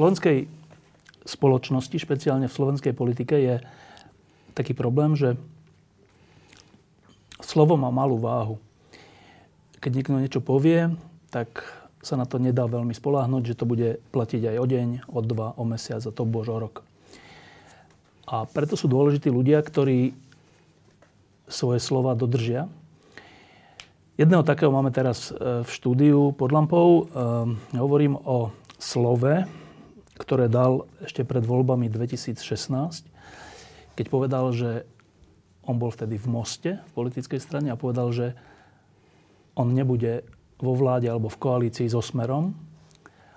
Slovenskej spoločnosti, špeciálne v slovenskej politike, je taký problém, že slovo má malú váhu. Keď niekto niečo povie, tak sa na to nedá veľmi spoláhnuť, že to bude platiť aj o deň, o dva, o mesiac a to bož o rok. A preto sú dôležití ľudia, ktorí svoje slova dodržia. Jedného takého máme teraz e, v štúdiu pod lampou. Ehm, hovorím o slove, ktoré dal ešte pred voľbami 2016, keď povedal, že on bol vtedy v Moste, v politickej strane a povedal, že on nebude vo vláde alebo v koalícii so Smerom.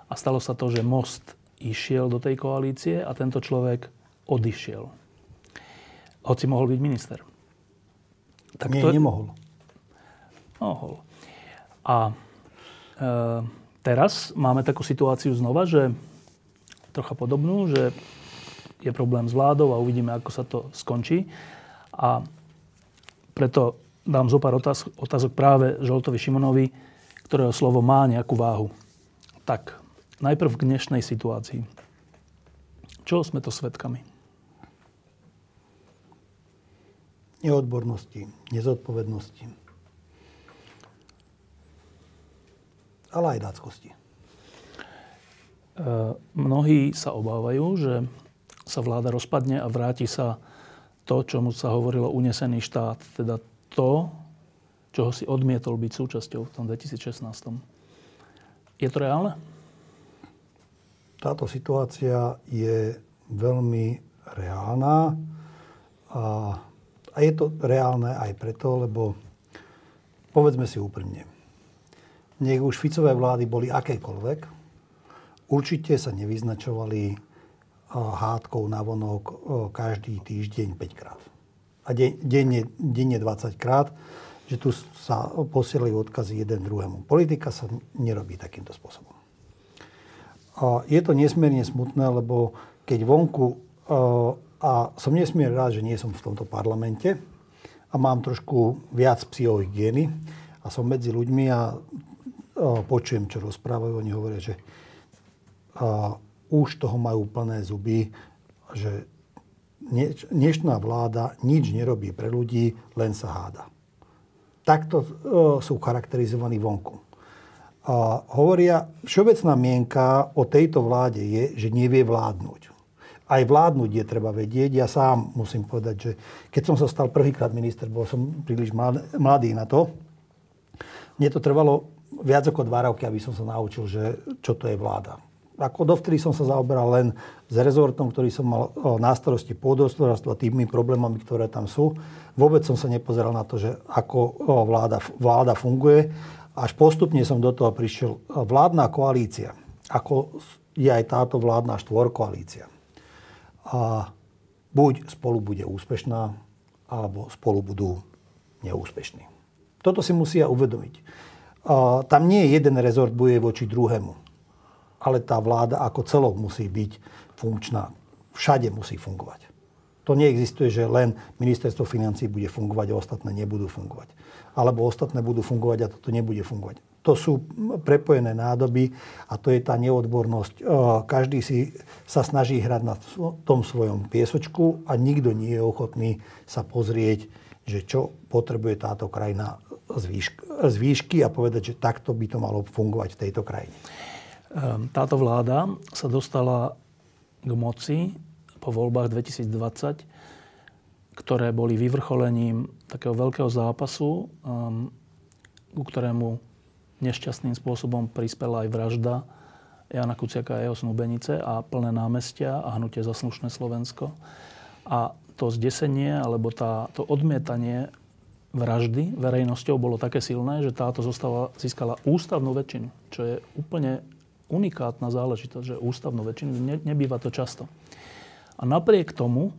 A stalo sa to, že Most išiel do tej koalície a tento človek odišiel. Hoci mohol byť minister. Tak Nie, to... nemohol. Mohol. A e, teraz máme takú situáciu znova, že trocha podobnú, že je problém s vládou a uvidíme, ako sa to skončí. A preto dám zo pár otázok, otázok práve Žoltovi Šimonovi, ktorého slovo má nejakú váhu. Tak, najprv k dnešnej situácii. Čo sme to svetkami? Neodbornosti, nezodpovednosti, ale aj dáckosti. Eh, mnohí sa obávajú, že sa vláda rozpadne a vráti sa to, čomu sa hovorilo unesený štát, teda to, čoho si odmietol byť súčasťou v tom 2016. Je to reálne? Táto situácia je veľmi reálna a, a je to reálne aj preto, lebo povedzme si úprimne, nech už Ficové vlády boli akékoľvek, určite sa nevyznačovali eh, hádkou na vonok eh, každý týždeň 5 krát. A denne, denne 20 krát, že tu sa posielajú odkazy jeden druhému. Politika sa nerobí takýmto spôsobom. A je to nesmierne smutné, lebo keď vonku, eh, a som nesmierne rád, že nie som v tomto parlamente a mám trošku viac psychohygieny a som medzi ľuďmi a počujem, čo rozprávajú. Oni hovoria, že už toho majú plné zuby, že dnešná vláda nič nerobí pre ľudí, len sa háda. Takto e, sú charakterizovaní vonku. A hovoria, všeobecná mienka o tejto vláde je, že nevie vládnuť. Aj vládnuť je treba vedieť. Ja sám musím povedať, že keď som sa stal prvýkrát minister, bol som príliš mladý na to. Mne to trvalo viac ako dva roky, aby som sa naučil, že čo to je vláda ako dovtedy som sa zaoberal len s rezortom, ktorý som mal na starosti pôdohospodárstvo a tými problémami, ktoré tam sú. Vôbec som sa nepozeral na to, že ako vláda, vláda funguje. Až postupne som do toho prišiel. Vládna koalícia, ako je aj táto vládna štvorkoalícia. A buď spolu bude úspešná, alebo spolu budú neúspešní. Toto si musia uvedomiť. A tam nie je jeden rezort boje voči druhému ale tá vláda ako celok musí byť funkčná. Všade musí fungovať. To neexistuje, že len ministerstvo financí bude fungovať a ostatné nebudú fungovať. Alebo ostatné budú fungovať a toto nebude fungovať. To sú prepojené nádoby a to je tá neodbornosť. E, každý si sa snaží hrať na tom svojom piesočku a nikto nie je ochotný sa pozrieť, že čo potrebuje táto krajina z výšky a povedať, že takto by to malo fungovať v tejto krajine. Ehm, táto vláda sa dostala k moci po voľbách 2020, ktoré boli vyvrcholením takého veľkého zápasu, ehm, ku ktorému nešťastným spôsobom prispela aj vražda Jana Kuciaka a jeho snúbenice a plné námestia a hnutie za slušné Slovensko. A to zdesenie, alebo tá, to odmietanie vraždy verejnosťou bolo také silné, že táto zostava získala ústavnú väčšinu, čo je úplne unikátna záležitosť, že ústavnú väčšinu, ne, nebýva to často. A napriek tomu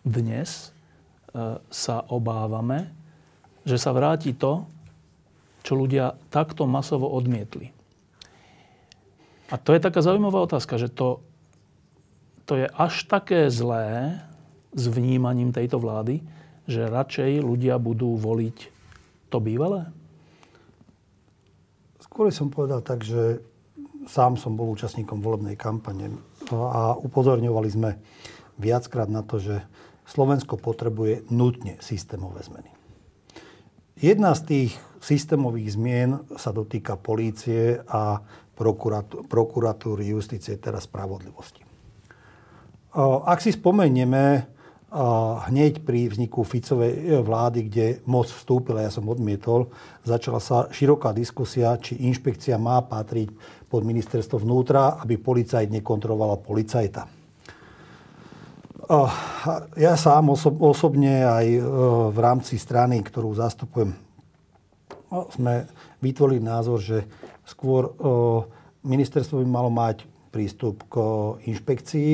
dnes e, sa obávame, že sa vráti to, čo ľudia takto masovo odmietli. A to je taká zaujímavá otázka, že to, to je až také zlé s vnímaním tejto vlády, že radšej ľudia budú voliť to bývalé? Skôr som povedal tak, že sám som bol účastníkom volebnej kampane a upozorňovali sme viackrát na to, že Slovensko potrebuje nutne systémové zmeny. Jedna z tých systémových zmien sa dotýka polície a prokuratúry, justície, teda spravodlivosti. Ak si spomenieme, hneď pri vzniku Ficovej e, vlády, kde moc vstúpila, ja som odmietol, začala sa široká diskusia, či inšpekcia má patriť pod ministerstvo vnútra, aby policajt nekontrolovala policajta. Ja sám osobne aj e, v rámci strany, ktorú zastupujem, no, sme vytvorili názor, že skôr e, ministerstvo by malo mať prístup k inšpekcii,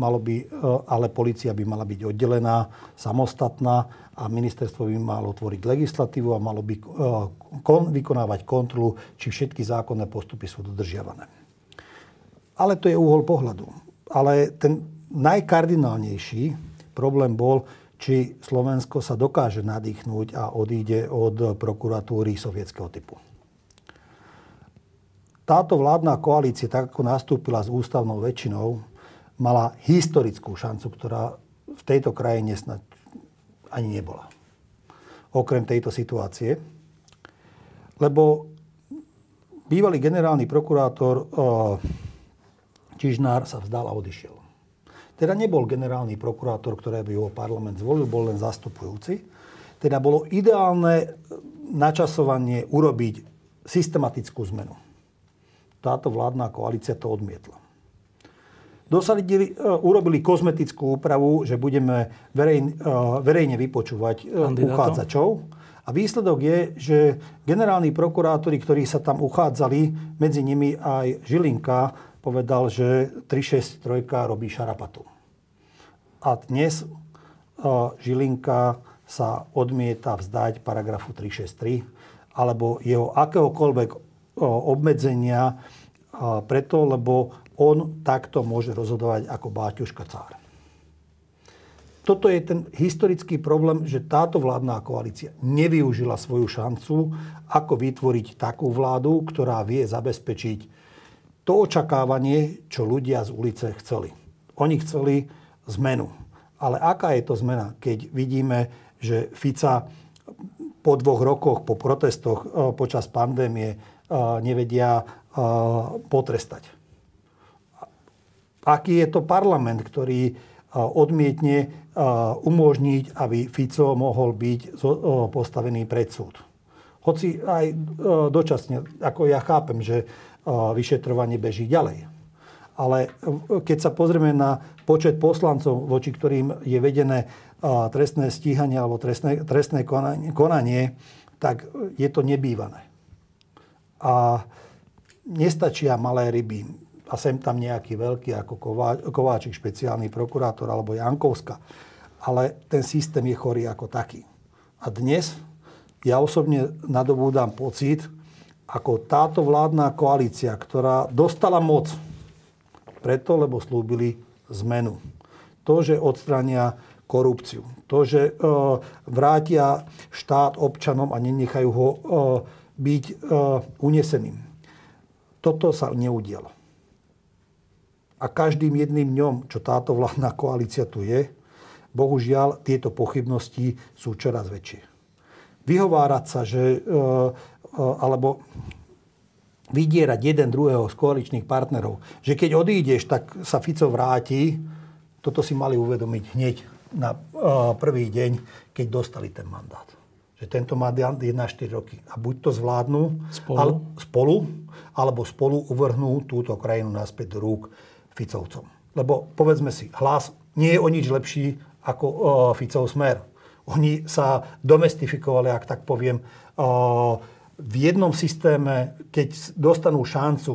malo by, e, ale policia by mala byť oddelená, samostatná a ministerstvo by malo tvoriť legislatívu a malo by e, kon, vykonávať kontrolu, či všetky zákonné postupy sú dodržiavané. Ale to je úhol pohľadu. Ale ten najkardinálnejší problém bol, či Slovensko sa dokáže nadýchnúť a odíde od prokuratúry sovietského typu. Táto vládna koalícia, tak ako nastúpila s ústavnou väčšinou, mala historickú šancu, ktorá v tejto krajine snad ani nebola. Okrem tejto situácie. Lebo bývalý generálny prokurátor Čižnár sa vzdal a odišiel. Teda nebol generálny prokurátor, ktorý by ho parlament zvolil, bol len zastupujúci. Teda bolo ideálne načasovanie urobiť systematickú zmenu. Táto vládna koalícia to odmietla dosadili, e, urobili kozmetickú úpravu, že budeme verejne, verejne vypočúvať e, Kandidátom. uchádzačov. A výsledok je, že generálni prokurátori, ktorí sa tam uchádzali, medzi nimi aj Žilinka, povedal, že 363 robí šarapatu. A dnes e, Žilinka sa odmieta vzdať paragrafu 363 alebo jeho akéhokoľvek obmedzenia preto, lebo on takto môže rozhodovať ako Báťuška cár. Toto je ten historický problém, že táto vládna koalícia nevyužila svoju šancu, ako vytvoriť takú vládu, ktorá vie zabezpečiť to očakávanie, čo ľudia z ulice chceli. Oni chceli zmenu. Ale aká je to zmena, keď vidíme, že Fica po dvoch rokoch, po protestoch eh, počas pandémie eh, nevedia eh, potrestať aký je to parlament, ktorý odmietne umožniť, aby Fico mohol byť postavený pred súd. Hoci aj dočasne, ako ja chápem, že vyšetrovanie beží ďalej. Ale keď sa pozrieme na počet poslancov, voči ktorým je vedené trestné stíhanie alebo trestné, trestné konanie, konanie, tak je to nebývané. A nestačia malé ryby a sem tam nejaký veľký ako Kováčik, špeciálny prokurátor alebo Jankovska. Ale ten systém je chorý ako taký. A dnes ja osobne nadobúdam pocit, ako táto vládna koalícia, ktorá dostala moc preto, lebo slúbili zmenu. To, že odstrania korupciu. To, že e, vrátia štát občanom a nenechajú ho e, byť e, uneseným. Toto sa neudialo. A každým jedným dňom, čo táto vládna koalícia tu je, bohužiaľ tieto pochybnosti sú čoraz väčšie. Vyhovárať sa, že, e, e, alebo vydierať jeden druhého z koaličných partnerov, že keď odídeš, tak sa Fico vráti, toto si mali uvedomiť hneď na e, prvý deň, keď dostali ten mandát. Že tento mandát je na 4 roky. A buď to zvládnu spolu, ale, spolu alebo spolu uvrhnú túto krajinu naspäť do rúk Ficovcom. Lebo povedzme si, hlas nie je o nič lepší ako Ficov smer. Oni sa domestifikovali, ak tak poviem, v jednom systéme, keď dostanú šancu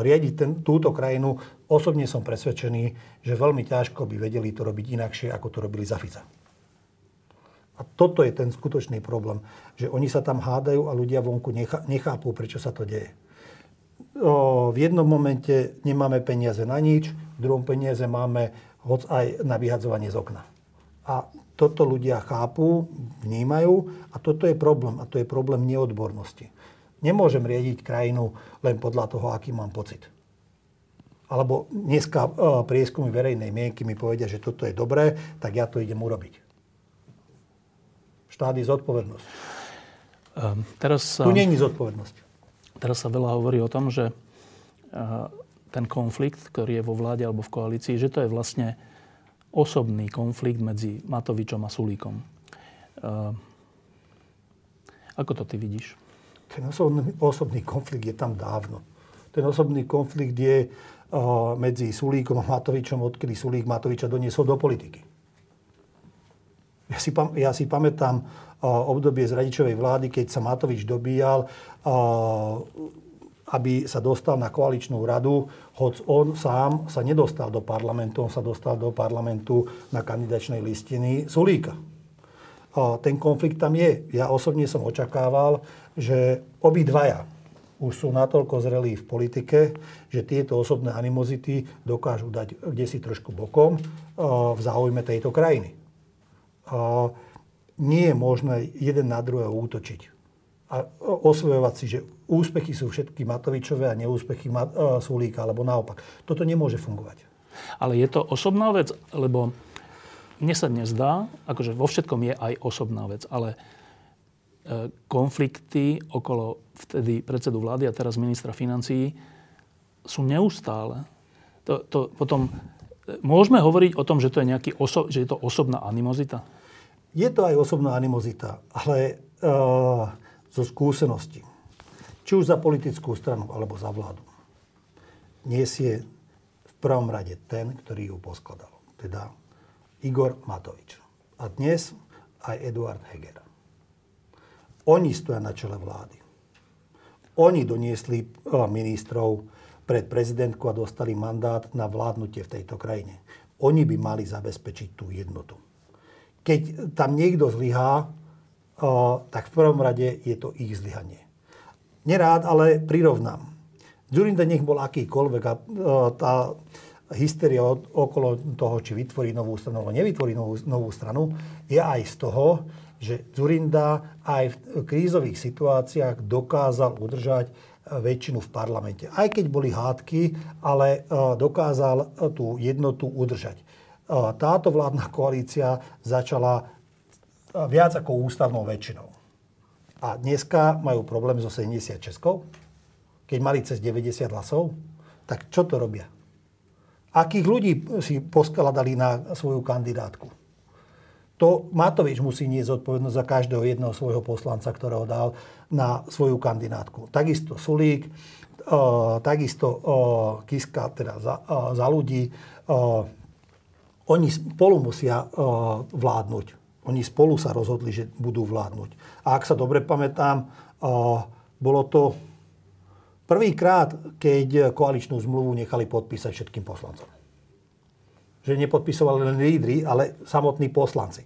riadiť ten, túto krajinu, osobne som presvedčený, že veľmi ťažko by vedeli to robiť inakšie, ako to robili za Fica. A toto je ten skutočný problém, že oni sa tam hádajú a ľudia vonku nechápu, prečo sa to deje. O, v jednom momente nemáme peniaze na nič, v druhom peniaze máme hoc aj na vyhadzovanie z okna. A toto ľudia chápu, vnímajú a toto je problém. A to je problém neodbornosti. Nemôžem riadiť krajinu len podľa toho, aký mám pocit. Alebo dneska prieskumy verejnej mienky mi povedia, že toto je dobré, tak ja to idem urobiť štát je zodpovednosť. Um, teraz sa, tu není zodpovednosť. Teraz sa veľa hovorí o tom, že uh, ten konflikt, ktorý je vo vláde alebo v koalícii, že to je vlastne osobný konflikt medzi Matovičom a Sulíkom. Uh, ako to ty vidíš? Ten osobný, osobný konflikt je tam dávno. Ten osobný konflikt je uh, medzi Sulíkom a Matovičom, odkedy Sulík Matoviča doniesol do politiky. Ja si, pam, ja si pamätám obdobie z radičovej vlády, keď sa Matovič dobíjal, aby sa dostal na koaličnú radu, hoď on sám sa nedostal do parlamentu, on sa dostal do parlamentu na kandidačnej listiny Sulíka. Ten konflikt tam je. Ja osobne som očakával, že obidvaja už sú natoľko zrelí v politike, že tieto osobné animozity dokážu dať kde si trošku bokom v záujme tejto krajiny nie je možné jeden na druhého útočiť. A osvojovať si, že úspechy sú všetky Matovičové a neúspechy e, Sulíka, alebo naopak. Toto nemôže fungovať. Ale je to osobná vec, lebo mne sa nezdá, akože vo všetkom je aj osobná vec, ale e, konflikty okolo vtedy predsedu vlády a teraz ministra financií sú neustále. To, to potom e, môžeme hovoriť o tom, že to je, nejaký oso- že je to osobná animozita? Je to aj osobná animozita, ale uh, zo skúsenosti, či už za politickú stranu alebo za vládu, nesie v prvom rade ten, ktorý ju poskladal. Teda Igor Matovič. A dnes aj Eduard Heger. Oni stoja na čele vlády. Oni doniesli uh, ministrov pred prezidentku a dostali mandát na vládnutie v tejto krajine. Oni by mali zabezpečiť tú jednotu keď tam niekto zlyhá, tak v prvom rade je to ich zlyhanie. Nerád, ale prirovnám. Zurinda nech bol akýkoľvek a tá hysteria okolo toho, či vytvorí novú stranu alebo nevytvorí novú, novú stranu, je aj z toho, že Zurinda aj v krízových situáciách dokázal udržať väčšinu v parlamente. Aj keď boli hádky, ale dokázal tú jednotu udržať táto vládna koalícia začala viac ako ústavnou väčšinou. A dneska majú problém so 76 keď mali cez 90 hlasov, tak čo to robia? Akých ľudí si poskladali na svoju kandidátku? To Matovič musí nieť zodpovednosť za každého jedného svojho poslanca, ktorého dal na svoju kandidátku. Takisto Sulík, uh, takisto uh, Kiska, teda za, uh, za ľudí, oni spolu musia vládnuť. Oni spolu sa rozhodli, že budú vládnuť. A ak sa dobre pamätám, bolo to prvýkrát, keď koaličnú zmluvu nechali podpísať všetkým poslancom. Že nepodpisovali len lídry, ale samotní poslanci.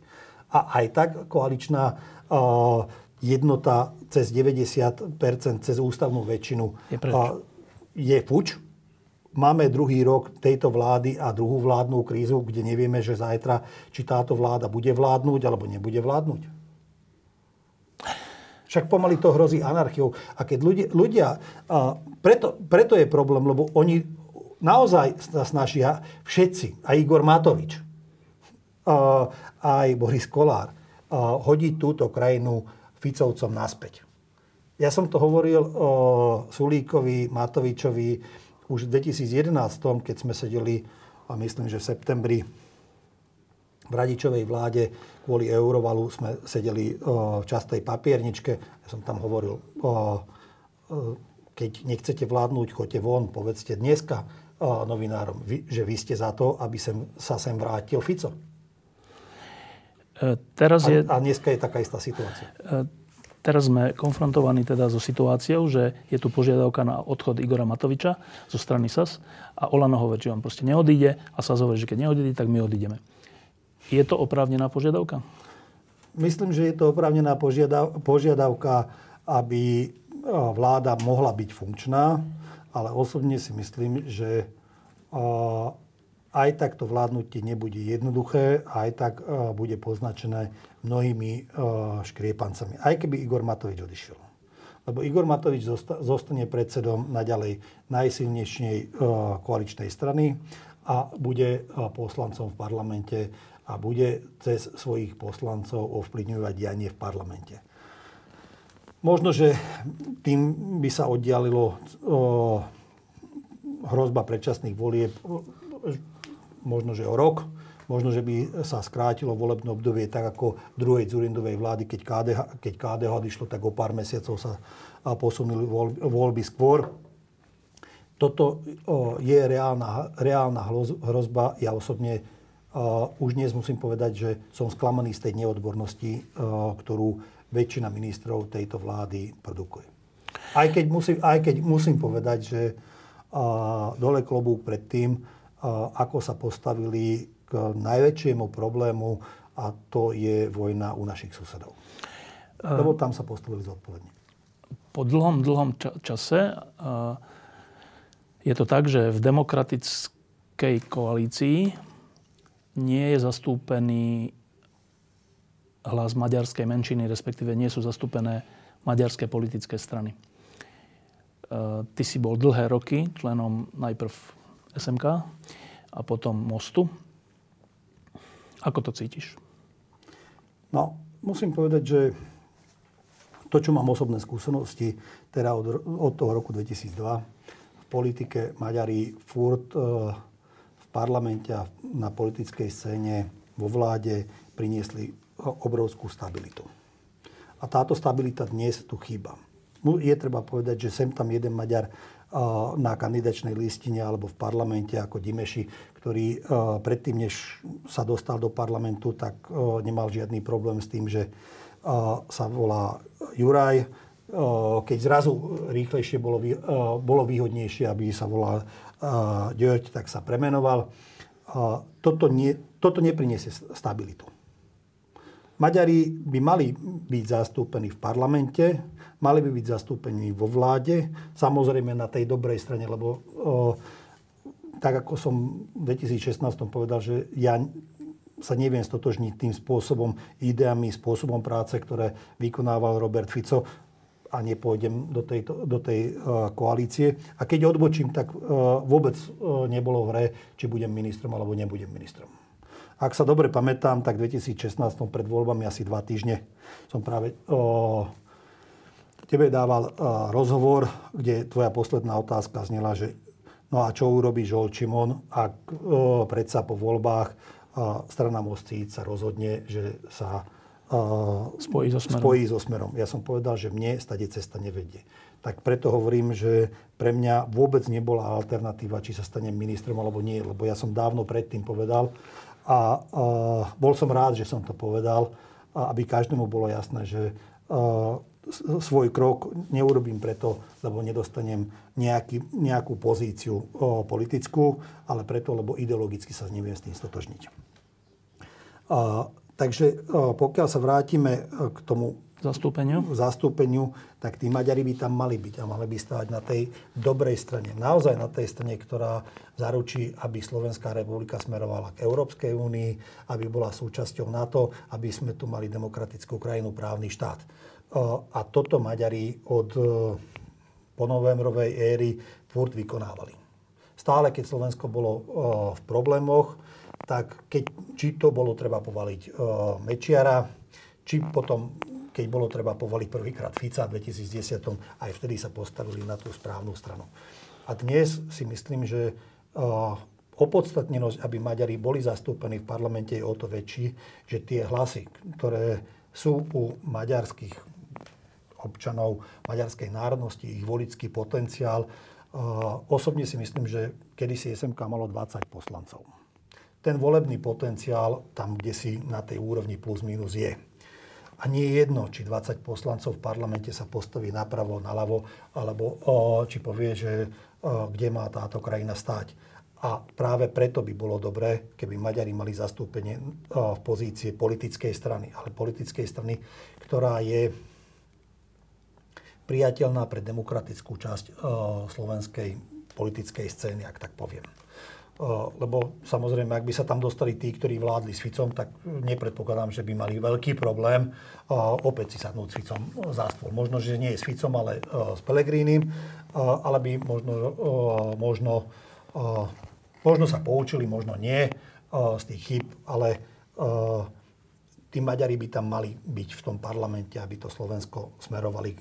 A aj tak koaličná jednota cez 90%, cez ústavnú väčšinu je, uh, je puč Máme druhý rok tejto vlády a druhú vládnu krízu, kde nevieme, že zajtra, či táto vláda bude vládnuť alebo nebude vládnuť. Však pomaly to hrozí anarchiou. A keď ľudia... ľudia preto, preto je problém, lebo oni naozaj sa snažia všetci, aj Igor Matovič, aj Boris Kolár, a, hodiť túto krajinu Ficovcom naspäť. Ja som to hovoril o Sulíkovi, Matovičovi, už v 2011, keď sme sedeli, a myslím, že v septembri v radičovej vláde kvôli Eurovalu sme sedeli v častej papierničke. Ja som tam hovoril, keď nechcete vládnuť, choďte von, povedzte dneska novinárom, že vy ste za to, aby sem, sa sem vrátil Fico. teraz je... A, a dneska je taká istá situácia. Teraz sme konfrontovaní teda so situáciou, že je tu požiadavka na odchod Igora Matoviča zo strany SAS a Olano hovorí, že on proste neodíde a SAS hovorí, že keď neodíde, tak my odídeme. Je to oprávnená požiadavka? Myslím, že je to oprávnená požiadav- požiadavka, aby vláda mohla byť funkčná, ale osobne si myslím, že aj tak to vládnutie nebude jednoduché, aj tak bude poznačené mnohými eh, škriepancami. Aj keby Igor Matovič odišiel. Lebo Igor Matovič zostane predsedom naďalej najsilnejšej eh, koaličnej strany a bude eh, poslancom v parlamente a bude cez svojich poslancov ovplyvňovať dianie v parlamente. Možno, že tým by sa oddialilo hrozba predčasných volieb možno, že o rok, Možno, že by sa skrátilo volebné obdobie tak ako druhej Zurindovej vlády, keď KDH, keď KDH odišlo, tak o pár mesiacov sa posunuli voľby skôr. Toto je reálna, reálna hrozba. Ja osobne už dnes musím povedať, že som sklamaný z tej neodbornosti, ktorú väčšina ministrov tejto vlády produkuje. Aj keď musím, aj keď musím povedať, že dole klobúk pred tým, ako sa postavili najväčšiemu problému a to je vojna u našich susedov. Lebo tam sa postavili zodpovedne. Po dlhom, dlhom čase je to tak, že v demokratickej koalícii nie je zastúpený hlas maďarskej menšiny, respektíve nie sú zastúpené maďarské politické strany. Ty si bol dlhé roky členom najprv SMK a potom Mostu. Ako to cítiš? No, musím povedať, že to, čo mám osobné skúsenosti, teda od, od toho roku 2002, v politike Maďari furt e, v parlamente a na politickej scéne vo vláde priniesli obrovskú stabilitu. A táto stabilita dnes tu chýba. Je treba povedať, že sem tam jeden Maďar na kandidačnej listine alebo v parlamente ako Dimeši, ktorý e, predtým, než sa dostal do parlamentu, tak e, nemal žiadny problém s tým, že e, sa volá Juraj. Keď zrazu rýchlejšie bolo, bolo výhodnejšie, aby sa volal Ďoď, tak sa premenoval. Toto, nie, toto nepriniesie stabilitu. Maďari by mali byť zastúpení v parlamente, mali by byť zastúpení vo vláde, samozrejme na tej dobrej strane, lebo o, tak ako som v 2016 povedal, že ja sa neviem stotožniť tým spôsobom, ideami, spôsobom práce, ktoré vykonával Robert Fico a nepôjdem do, tejto, do tej uh, koalície. A keď odbočím, tak uh, vôbec uh, nebolo v hre, či budem ministrom alebo nebudem ministrom. Ak sa dobre pamätám, tak v 2016 pred voľbami asi dva týždne som práve uh, tebe dával uh, rozhovor, kde tvoja posledná otázka znela, že no a čo urobí Žol Čimon, ak uh, predsa po voľbách uh, strana Mostíc sa rozhodne, že sa spojí, so smerom. spojí so smerom. Ja som povedal, že mne stade cesta nevedie. Tak preto hovorím, že pre mňa vôbec nebola alternatíva, či sa stanem ministrom alebo nie, lebo ja som dávno predtým povedal a bol som rád, že som to povedal, aby každému bolo jasné, že svoj krok neurobím preto, lebo nedostanem nejaký, nejakú pozíciu o, politickú, ale preto, lebo ideologicky sa neviem s tým stotožniť. A, takže o, pokiaľ sa vrátime e, k tomu zastúpeniu? zastúpeniu, tak tí Maďari by tam mali byť a mali by stať na tej dobrej strane. Naozaj na tej strane, ktorá zaručí, aby Slovenská republika smerovala k Európskej únii, aby bola súčasťou NATO, aby sme tu mali demokratickú krajinu, právny štát. A toto Maďari od ponovembrovej éry furt vykonávali. Stále, keď Slovensko bolo v problémoch, tak keď, či to bolo treba povaliť Mečiara, či potom, keď bolo treba povaliť prvýkrát Fica v 2010, aj vtedy sa postavili na tú správnu stranu. A dnes si myslím, že opodstatnenosť, aby Maďari boli zastúpení v parlamente, je o to väčší, že tie hlasy, ktoré sú u maďarských občanov maďarskej národnosti, ich volický potenciál. Osobne si myslím, že kedysi SMK malo 20 poslancov. ten volebný potenciál tam, kde si na tej úrovni plus minus je. A nie je jedno, či 20 poslancov v parlamente sa postaví napravo, naľavo, alebo o, či povie, že o, kde má táto krajina stáť. A práve preto by bolo dobré, keby Maďari mali zastúpenie v pozície politickej strany. Ale politickej strany, ktorá je priateľná pre demokratickú časť slovenskej politickej scény, ak tak poviem lebo samozrejme, ak by sa tam dostali tí, ktorí vládli s Ficom, tak nepredpokladám, že by mali veľký problém opäť si sadnúť s Ficom za stôl. Možno, že nie s Ficom, ale s Pelegrínim, ale by možno, možno, možno sa poučili, možno nie z tých chyb, ale tí Maďari by tam mali byť v tom parlamente, aby to Slovensko smerovali k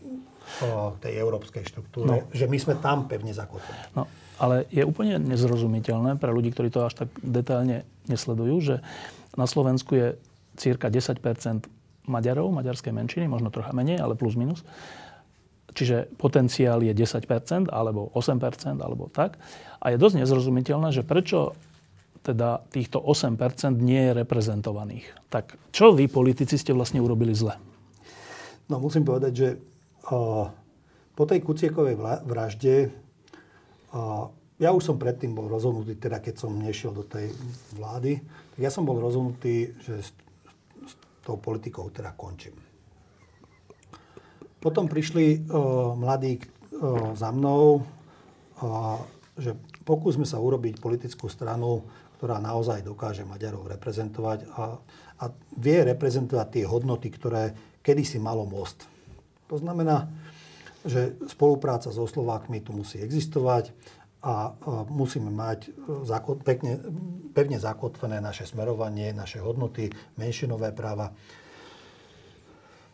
tej európskej štruktúre, no. že my sme tam pevne zakotvení. No. Ale je úplne nezrozumiteľné pre ľudí, ktorí to až tak detailne nesledujú, že na Slovensku je cirka 10% Maďarov, maďarskej menšiny, možno trocha menej, ale plus minus. Čiže potenciál je 10% alebo 8% alebo tak. A je dosť nezrozumiteľné, že prečo teda týchto 8 nie je reprezentovaných. Tak čo vy, politici, ste vlastne urobili zle? No musím povedať, že o, po tej Kuciekovej vražde a ja už som predtým bol rozhodnutý, teda keď som nešiel do tej vlády, tak ja som bol rozhodnutý, že s, s tou politikou teda končím. Potom prišli uh, mladí uh, za mnou, uh, že pokúsme sa urobiť politickú stranu, ktorá naozaj dokáže Maďarov reprezentovať a, a vie reprezentovať tie hodnoty, ktoré kedysi malo most. To znamená, že spolupráca so Slovákmi tu musí existovať a musíme mať e, pekne, pevne zakotvené naše smerovanie, naše hodnoty, menšinové práva.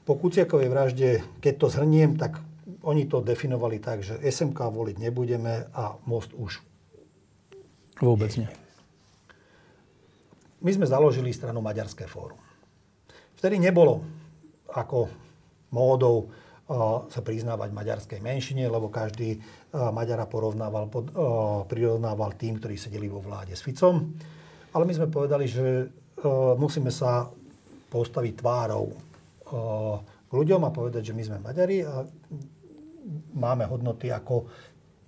Po Kuciakovej vražde, keď to zhrniem, tak oni to definovali tak, že SMK voliť nebudeme a most už Vôbec nie. My sme založili stranu Maďarské fórum. Vtedy nebolo ako módou sa priznávať maďarskej menšine, lebo každý Maďara porovnával, pod, prirovnával tým, ktorí sedeli vo vláde s Ficom. Ale my sme povedali, že musíme sa postaviť tvárou k ľuďom a povedať, že my sme Maďari a máme hodnoty ako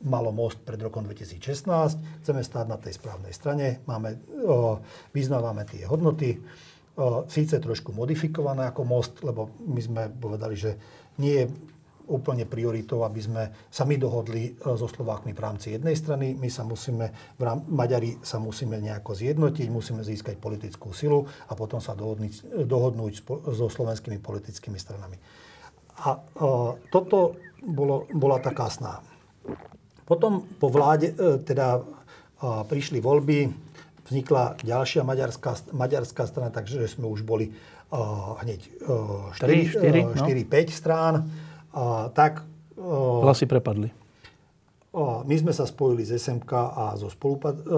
malo most pred rokom 2016, chceme stáť na tej správnej strane, máme, vyznávame tie hodnoty, síce trošku modifikované ako most, lebo my sme povedali, že nie je úplne prioritou, aby sme sa my dohodli e, so Slovákmi v rámci jednej strany. My sa musíme, Maďari sa musíme nejako zjednotiť, musíme získať politickú silu a potom sa dohodnúť, dohodnúť so slovenskými politickými stranami. A uh, toto bolo, bola taká sná. Potom po vláde, uh, teda uh, prišli voľby, vznikla ďalšia maďarská, maďarská strana, takže sme už boli hneď 4-5 no. strán, tak... Hlasy prepadli. My sme sa spojili s SMK a so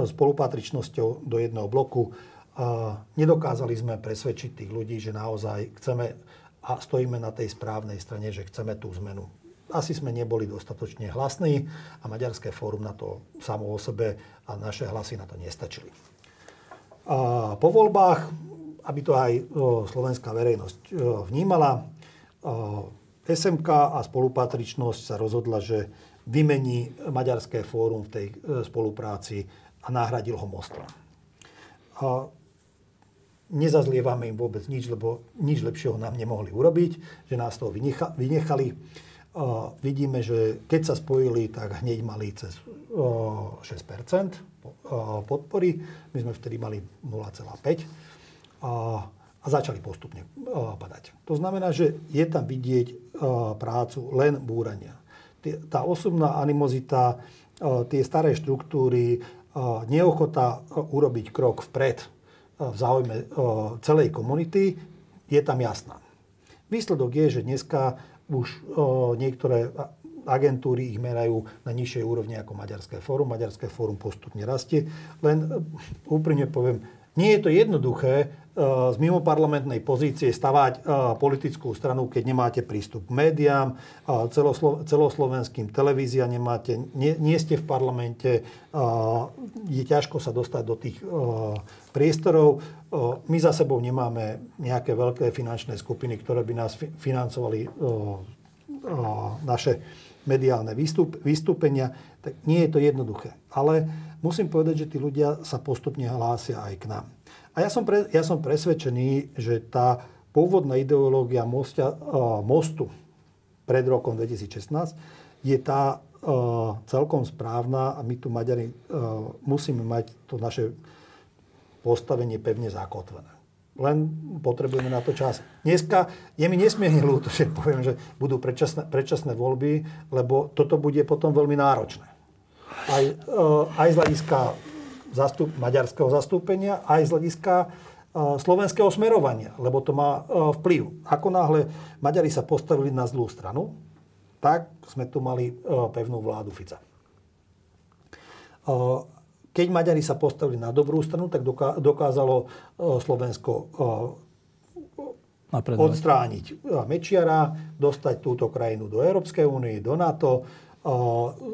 spolupatričnosťou do jedného bloku. Nedokázali sme presvedčiť tých ľudí, že naozaj chceme a stojíme na tej správnej strane, že chceme tú zmenu. Asi sme neboli dostatočne hlasní a Maďarské fórum na to samo o sebe a naše hlasy na to nestačili. A po voľbách aby to aj slovenská verejnosť vnímala. SMK a spolupatričnosť sa rozhodla, že vymení Maďarské fórum v tej e, spolupráci a nahradil ho mostom. A nezazlievame im vôbec nič, lebo nič lepšieho nám nemohli urobiť, že nás toho vynechali. Vidíme, že keď sa spojili, tak hneď mali cez 6% podpory. My sme vtedy mali 0,5 a, a začali postupne padať. To znamená, že je tam vidieť prácu len búrania. Tá osobná animozita, tie staré štruktúry, neochota urobiť krok vpred v záujme celej komunity je tam jasná. Výsledok je, že dneska už niektoré agentúry ich merajú na nižšej úrovni ako Maďarské fórum. Maďarské fórum postupne rastie. Len úprimne poviem, Nie je to jednoduché z mimoparlamentnej pozície stavať politickú stranu, keď nemáte prístup k médiám, celoslo, celoslovenským televíziám nemáte, nie, nie ste v parlamente, je ťažko sa dostať do tých priestorov. My za sebou nemáme nejaké veľké finančné skupiny, ktoré by nás financovali naše mediálne vystúpenia. Tak nie je to jednoduché. Ale musím povedať, že tí ľudia sa postupne hlásia aj k nám. A ja som, pre, ja som presvedčený, že tá pôvodná ideológia mostia, uh, mostu pred rokom 2016 je tá uh, celkom správna a my tu Maďari uh, musíme mať to naše postavenie pevne zakotvené. Len potrebujeme na to čas. Dneska je mi nesmierne ľúto, že poviem, že budú predčasné, predčasné voľby, lebo toto bude potom veľmi náročné. Aj, aj z hľadiska zastup, maďarského zastúpenia, aj z hľadiska e, slovenského smerovania, lebo to má e, vplyv. Ako náhle Maďari sa postavili na zlú stranu, tak sme tu mali pevnú vládu Fica. Keď Maďari sa postavili na dobrú stranu, tak dokázalo Slovensko odstrániť Mečiara, dostať túto krajinu do Európskej únie, do NATO,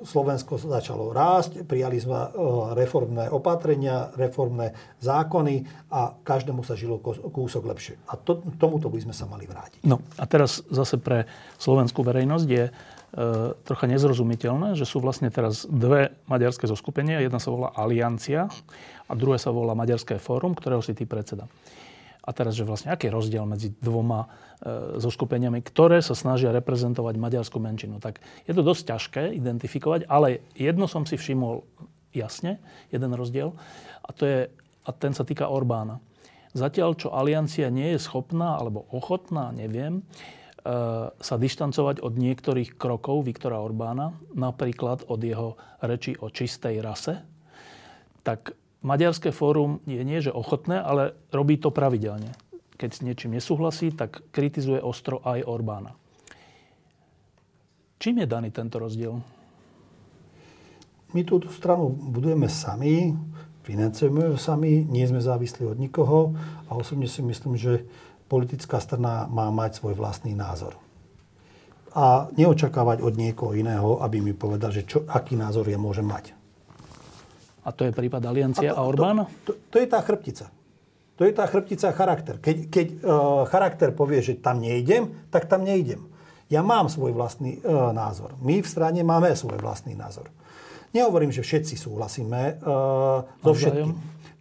Slovensko začalo rásť, prijali sme reformné opatrenia, reformné zákony a každému sa žilo kúsok lepšie. A to, tomuto by sme sa mali vrátiť. No a teraz zase pre slovenskú verejnosť je e, trocha nezrozumiteľné, že sú vlastne teraz dve maďarské zoskupenia. Jedna sa volá Aliancia a druhé sa volá Maďarské fórum, ktorého si ty predseda. A teraz, že vlastne aký je rozdiel medzi dvoma e, zoskupeniami, ktoré sa snažia reprezentovať maďarskú menšinu. Tak je to dosť ťažké identifikovať, ale jedno som si všimol jasne, jeden rozdiel, a, to je, a ten sa týka Orbána. Zatiaľ, čo aliancia nie je schopná alebo ochotná, neviem, e, sa dištancovať od niektorých krokov Viktora Orbána, napríklad od jeho reči o čistej rase, tak Maďarské fórum je nie, že ochotné, ale robí to pravidelne. Keď s niečím nesúhlasí, tak kritizuje ostro aj Orbána. Čím je daný tento rozdiel? My túto stranu budujeme sami, financujeme ju sami, nie sme závislí od nikoho a osobne si myslím, že politická strana má mať svoj vlastný názor. A neočakávať od niekoho iného, aby mi povedal, že čo, aký názor ja môžem mať. A to je prípad Aliancie a, to, a Orbána? To, to, to je tá chrbtica. To je tá chrbtica a charakter. Keď, keď uh, charakter povie, že tam nejdem, tak tam nejdem. Ja mám svoj vlastný uh, názor. My v strane máme svoj vlastný názor. Nehovorím, že všetci súhlasíme uh, so všetkým.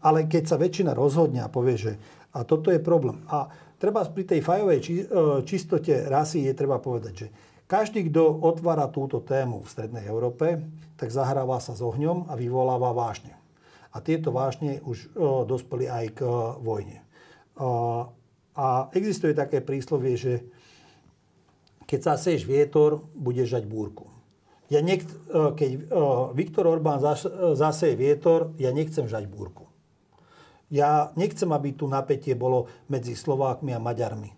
Ale keď sa väčšina rozhodne a povie, že a toto je problém. A treba pri tej fajovej či, uh, čistote rasy je treba povedať, že každý, kto otvára túto tému v Strednej Európe, tak zahráva sa s ohňom a vyvoláva vášne. A tieto vášne už o, dospeli aj k o, vojne. O, a existuje také príslovie, že keď zaseješ vietor, budeš žať búrku. Ja nech, keď Viktor Orbán zaseje vietor, ja nechcem žať búrku. Ja nechcem, aby tu napätie bolo medzi Slovákmi a Maďarmi.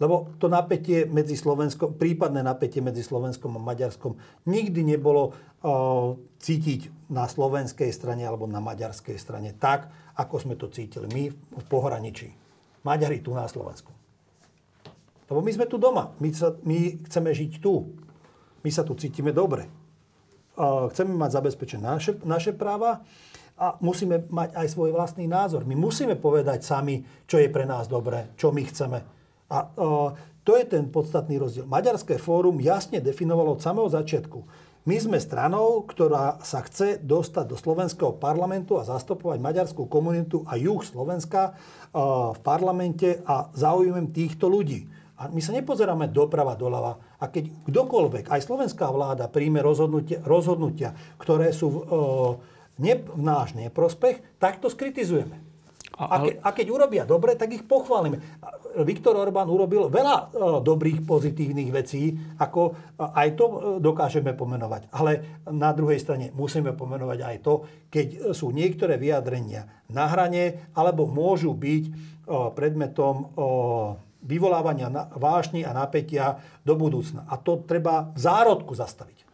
Lebo to napätie medzi Slovenskom, prípadné napätie medzi Slovenskom a Maďarskom nikdy nebolo uh, cítiť na slovenskej strane alebo na maďarskej strane tak, ako sme to cítili my v pohraničí. Maďari tu na Slovensku. Lebo my sme tu doma. My, sa, my chceme žiť tu. My sa tu cítime dobre. Uh, chceme mať zabezpečené naše, naše práva a musíme mať aj svoj vlastný názor. My musíme povedať sami, čo je pre nás dobré, čo my chceme a to je ten podstatný rozdiel. Maďarské fórum jasne definovalo od samého začiatku. My sme stranou, ktorá sa chce dostať do slovenského parlamentu a zastupovať maďarskú komunitu a juh Slovenska v parlamente a zaujímem týchto ľudí. A my sa nepozeráme doprava, doľava. A keď kdokoľvek, aj slovenská vláda, príjme rozhodnutia, rozhodnutia ktoré sú v, ne, v náš neprospech, tak to skritizujeme. A, ke, a keď urobia dobre, tak ich pochválime. Viktor Orbán urobil veľa e, dobrých, pozitívnych vecí, ako e, aj to e, dokážeme pomenovať. Ale na druhej strane musíme pomenovať aj to, keď sú niektoré vyjadrenia na hrane, alebo môžu byť predmetom vyvolávania vášni a napätia do budúcna. A to treba v zárodku zastaviť.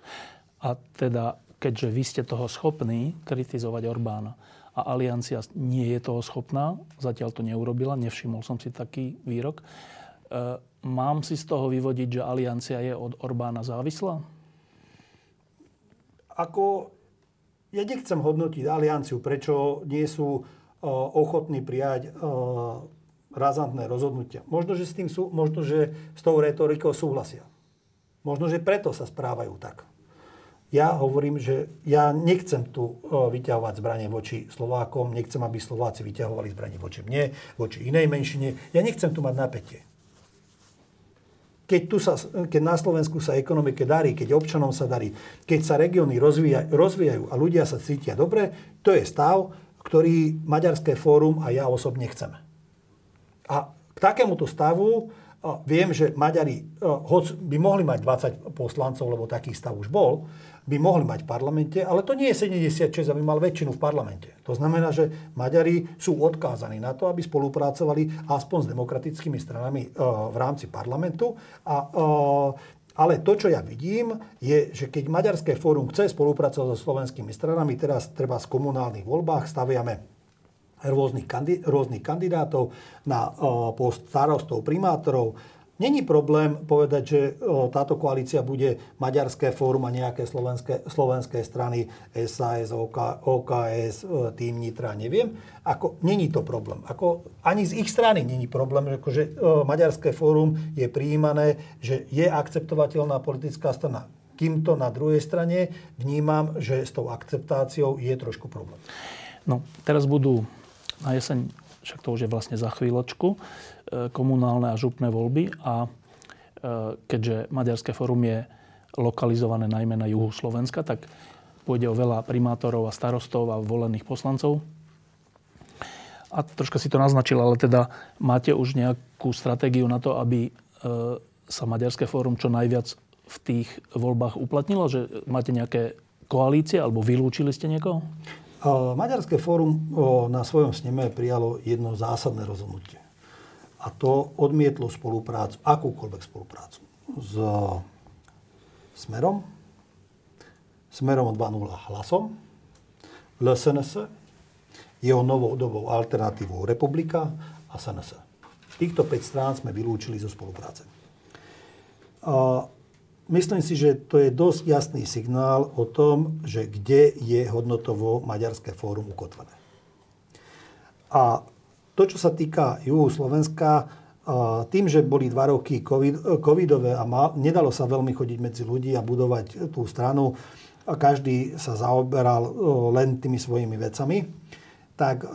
A teda keďže vy ste toho schopní kritizovať Orbána a aliancia nie je toho schopná, zatiaľ to neurobila, nevšimol som si taký výrok, e, mám si z toho vyvodiť, že aliancia je od Orbána závislá? Ako, ja nechcem hodnotiť alianciu, prečo nie sú uh, ochotní prijať uh, razantné rozhodnutia. Možno, že s tým sú, možno, že s tou retorikou súhlasia. Možno, že preto sa správajú tak. Ja hovorím, že ja nechcem tu vyťahovať zbranie voči Slovákom, nechcem, aby Slováci vyťahovali zbranie voči mne, voči inej menšine. Ja nechcem tu mať napätie. Keď, tu sa, keď na Slovensku sa ekonomike darí, keď občanom sa darí, keď sa regióny rozvíja, rozvíjajú a ľudia sa cítia dobre, to je stav, ktorý Maďarské fórum a ja osobne chceme. A k takémuto stavu viem, že Maďari hoď by mohli mať 20 poslancov, lebo taký stav už bol, by mohli mať v parlamente, ale to nie je 76, aby mal väčšinu v parlamente. To znamená, že Maďari sú odkázaní na to, aby spolupracovali aspoň s demokratickými stranami e, v rámci parlamentu. A, e, ale to, čo ja vidím, je, že keď Maďarské fórum chce spolupracovať so slovenskými stranami, teraz treba z komunálnych voľbách staviame rôznych, kandid- rôznych kandidátov na uh, post starostov, primátorov, Není problém povedať, že táto koalícia bude Maďarské fórum a nejaké slovenské, slovenské strany SAS, OK, OKS, Tým Nitra, neviem. Ako, není to problém. Ako, ani z ich strany není problém, že akože, Maďarské fórum je prijímané, že je akceptovateľná politická strana. Kým to na druhej strane vnímam, že s tou akceptáciou je trošku problém. No, teraz budú na jeseň, však to už je vlastne za chvíľočku, E, komunálne a župné voľby a e, keďže Maďarské fórum je lokalizované najmä na juhu Slovenska, tak pôjde o veľa primátorov a starostov a volených poslancov. A troška si to naznačil, ale teda máte už nejakú stratégiu na to, aby e, sa Maďarské fórum čo najviac v tých voľbách uplatnilo? Že máte nejaké koalície alebo vylúčili ste niekoho? Maďarské fórum na svojom sneme prijalo jedno zásadné rozhodnutie a to odmietlo spoluprácu, akúkoľvek spoluprácu s Smerom, Smerom 2.0 hlasom, LSNS, jeho novodobou alternatívou Republika a SNS. Týchto 5 strán sme vylúčili zo spolupráce. Myslím si, že to je dosť jasný signál o tom, že kde je hodnotovo Maďarské fórum ukotvené. A to, čo sa týka juhu Slovenska, tým, že boli dva roky COVID, covidové a nedalo sa veľmi chodiť medzi ľudí a budovať tú stranu, a každý sa zaoberal len tými svojimi vecami, tak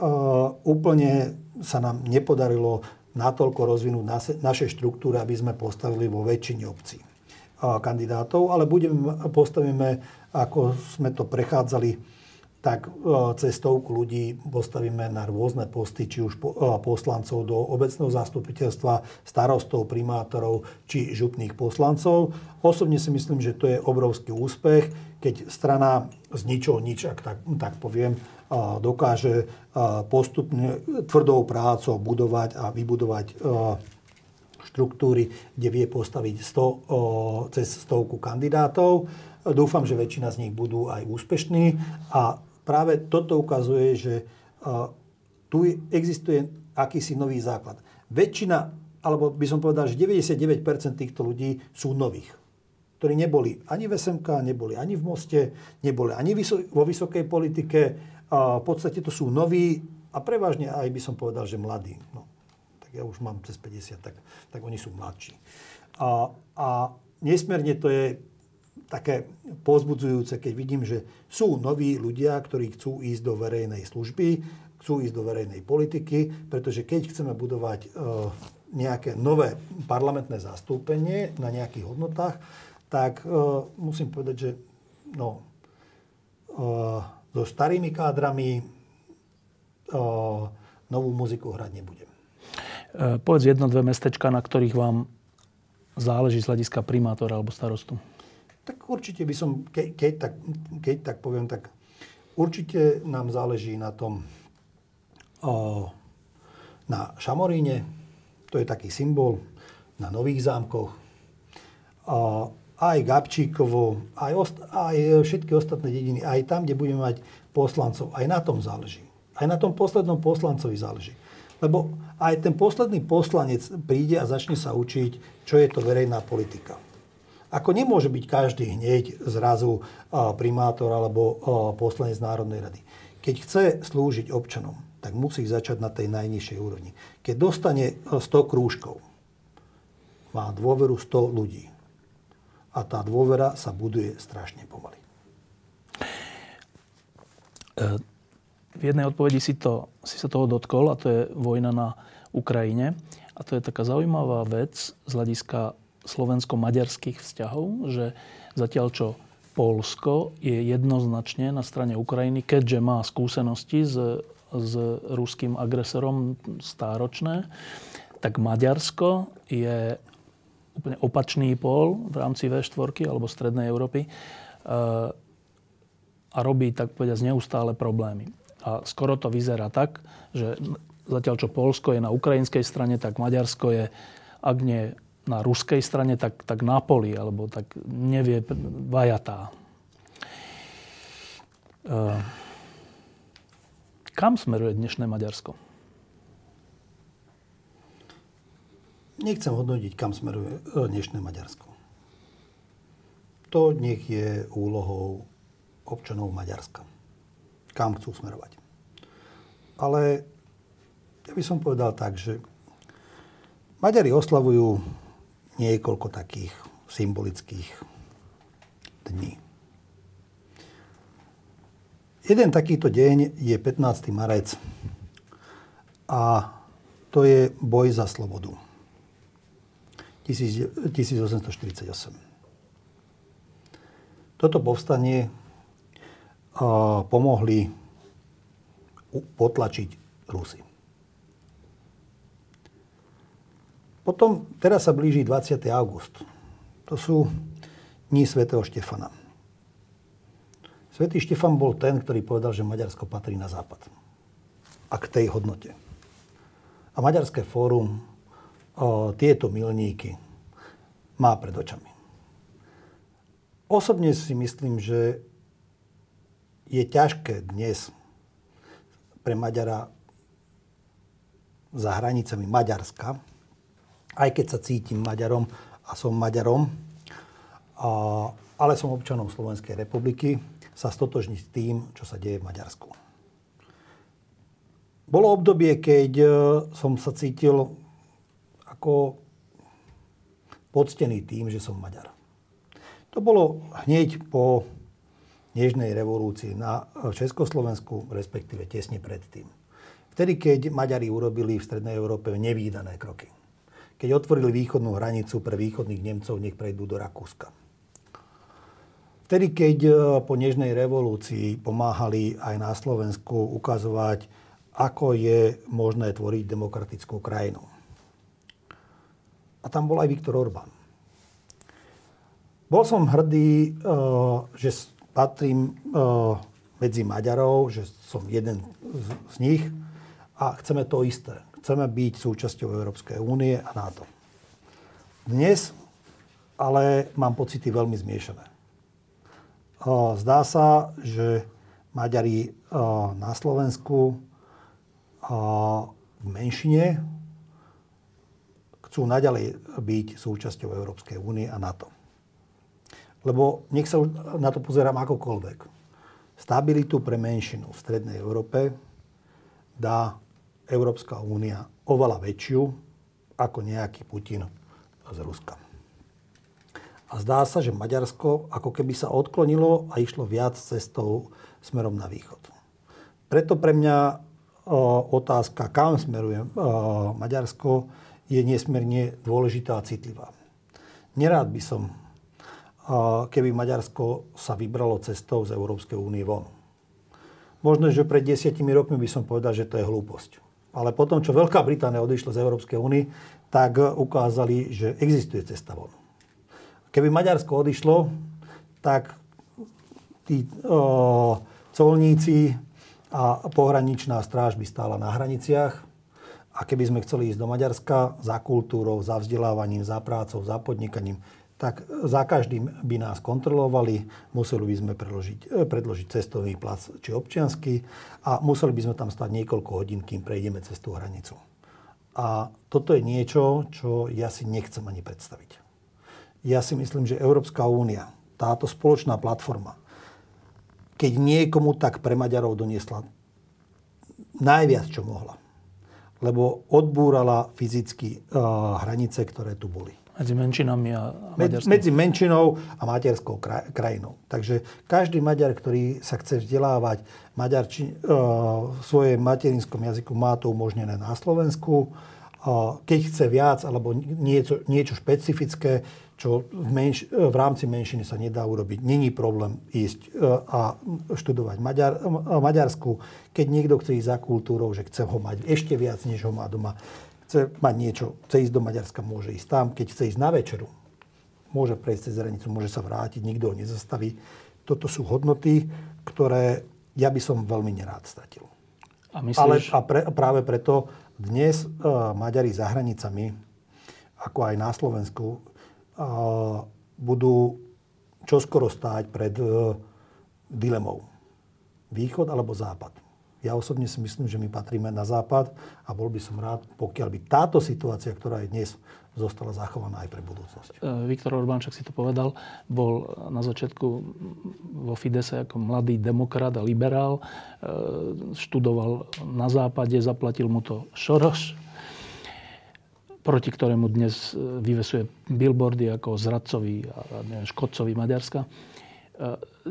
úplne sa nám nepodarilo natoľko rozvinúť naše štruktúry, aby sme postavili vo väčšine obcí kandidátov, ale budeme, postavíme, ako sme to prechádzali tak e, cez ľudí postavíme na rôzne posty, či už e, poslancov do obecného zastupiteľstva, starostov, primátorov, či župných poslancov. Osobne si myslím, že to je obrovský úspech, keď strana z ničoho nič, ak tak, tak poviem, e, dokáže postupne tvrdou prácou budovať a vybudovať štruktúry, kde vie postaviť 100, cez stovku kandidátov. Dúfam, že väčšina z nich budú aj úspešní a práve toto ukazuje, že tu existuje akýsi nový základ. Väčšina, alebo by som povedal, že 99% týchto ľudí sú nových ktorí neboli ani v SMK, neboli ani v Moste, neboli ani vo vysokej politike. v podstate to sú noví a prevažne aj by som povedal, že mladí. No, ja už mám cez 50, tak, tak oni sú mladší. A, a nesmierne to je také pozbudzujúce, keď vidím, že sú noví ľudia, ktorí chcú ísť do verejnej služby, chcú ísť do verejnej politiky, pretože keď chceme budovať e, nejaké nové parlamentné zastúpenie na nejakých hodnotách, tak e, musím povedať, že no, e, so starými kádrami novú muziku hrať nebudem. Povedz jedno, dve mestečka, na ktorých vám záleží z hľadiska primátora alebo starostu. Tak určite by som, ke, keď, tak, keď tak poviem, tak určite nám záleží na tom, o, na Šamoríne, to je taký symbol, na Nových zámkoch. A, aj Gabčíkovo, aj, ost- aj všetky ostatné dediny, aj tam, kde budeme mať poslancov, aj na tom záleží. Aj na tom poslednom poslancovi záleží. Lebo aj ten posledný poslanec príde a začne sa učiť, čo je to verejná politika. Ako nemôže byť každý hneď zrazu primátor alebo poslanec Národnej rady. Keď chce slúžiť občanom, tak musí začať na tej najnižšej úrovni. Keď dostane 100 krúžkov, má dôveru 100 ľudí a tá dôvera sa buduje strašne pomaly. E, v jednej odpovedi si, to, si sa toho dotkol a to je vojna na Ukrajine. A to je taká zaujímavá vec z hľadiska slovensko-maďarských vzťahov, že zatiaľ čo Polsko je jednoznačne na strane Ukrajiny, keďže má skúsenosti s, s ruským agresorom stáročné, tak Maďarsko je úplne opačný pól v rámci V4 alebo Strednej Európy e, a robí, tak povedať, neustále problémy. A skoro to vyzerá tak, že zatiaľ čo Polsko je na ukrajinskej strane, tak Maďarsko je, ak nie na ruskej strane, tak, tak na poli, alebo tak nevie, vajatá. E, kam smeruje dnešné Maďarsko? Nechcem hodnotiť, kam smeruje e, dnešné Maďarsko. To nech je úlohou občanov Maďarska. Kam chcú smerovať. Ale ja by som povedal tak, že Maďari oslavujú niekoľko takých symbolických dní. Jeden takýto deň je 15. marec a to je boj za slobodu. 1848. Toto povstanie pomohli potlačiť Rusy. Potom, teraz sa blíži 20. august. To sú dní svätého Štefana. Svetý Štefan bol ten, ktorý povedal, že Maďarsko patrí na západ. A k tej hodnote. A Maďarské fórum o, tieto milníky má pred očami. Osobne si myslím, že je ťažké dnes pre Maďara za hranicami Maďarska, aj keď sa cítim Maďarom a som Maďarom, a, ale som občanom Slovenskej republiky, sa stotožniť s tým, čo sa deje v Maďarsku. Bolo obdobie, keď e, som sa cítil ako poctený tým, že som Maďar. To bolo hneď po Nežnej revolúcii na Československu, respektíve tesne predtým. Vtedy, keď Maďari urobili v Strednej Európe nevýdané kroky. Keď otvorili východnú hranicu pre východných Nemcov, nech prejdú do Rakúska. Vtedy, keď e, po Nežnej revolúcii pomáhali aj na Slovensku ukazovať, ako je možné tvoriť demokratickú krajinu. A tam bol aj Viktor Orbán. Bol som hrdý, e, že patrím uh, medzi Maďarov, že som jeden z, nich a chceme to isté. Chceme byť súčasťou Európskej únie a NATO. Dnes ale mám pocity veľmi zmiešané. Uh, zdá sa, že Maďari uh, na Slovensku v menšine chcú naďalej byť súčasťou Európskej únie a NATO. Lebo nech sa na to pozerám akokoľvek. Stabilitu pre menšinu v Strednej Európe dá Európska únia oveľa väčšiu ako nejaký Putin z Ruska. A zdá sa, že Maďarsko ako keby sa odklonilo a išlo viac cestou smerom na východ. Preto pre mňa otázka, kam smeruje Maďarsko, je nesmierne dôležitá a citlivá. Nerád by som keby Maďarsko sa vybralo cestou z Európskej únie von. Možno, že pred desiatimi rokmi by som povedal, že to je hlúposť. Ale potom, čo Veľká Británia odišla z Európskej únie, tak ukázali, že existuje cesta von. Keby Maďarsko odišlo, tak tí o, colníci a pohraničná stráž by stála na hraniciach. A keby sme chceli ísť do Maďarska za kultúrou, za vzdelávaním, za prácou, za podnikaním, tak za každým by nás kontrolovali, museli by sme predložiť, e, predložiť cestovný plac či občiansky a museli by sme tam stať niekoľko hodín, kým prejdeme cez tú hranicu. A toto je niečo, čo ja si nechcem ani predstaviť. Ja si myslím, že Európska únia, táto spoločná platforma, keď niekomu tak pre Maďarov doniesla najviac, čo mohla. Lebo odbúrala fyzicky uh, hranice, ktoré tu boli. Medzi menšinami a Maďarskou. Medzi menšinou a maďarskou krajinou. Takže každý Maďar, ktorý sa chce vzdelávať maďarči, uh, v svojom materinskom jazyku, má to umožnené na Slovensku. Uh, keď chce viac alebo niečo, niečo špecifické, čo v, menš- v rámci menšiny sa nedá urobiť. Není problém ísť uh, a študovať Maďar, uh, Maďarsku, keď niekto chce ísť za kultúrou, že chce ho mať ešte viac, než ho má doma chce mať niečo, chce ísť do Maďarska, môže ísť tam. Keď chce ísť na večeru, môže prejsť cez hranicu, môže sa vrátiť, nikto ho nezastaví. Toto sú hodnoty, ktoré ja by som veľmi nerád stratil. A myslíš... Ale a pre, práve preto dnes uh, Maďari za hranicami, ako aj na Slovensku, uh, budú čoskoro stáť pred uh, dilemou. Východ alebo západ. Ja osobne si myslím, že my patríme na západ a bol by som rád, pokiaľ by táto situácia, ktorá je dnes, zostala zachovaná aj pre budúcnosť. E, Viktor Orbán, čak si to povedal, bol na začiatku vo Fidese ako mladý demokrat a liberál. E, študoval na západe, zaplatil mu to Šoroš, proti ktorému dnes vyvesuje billboardy ako zradcovi a neviem, škodcovi Maďarska.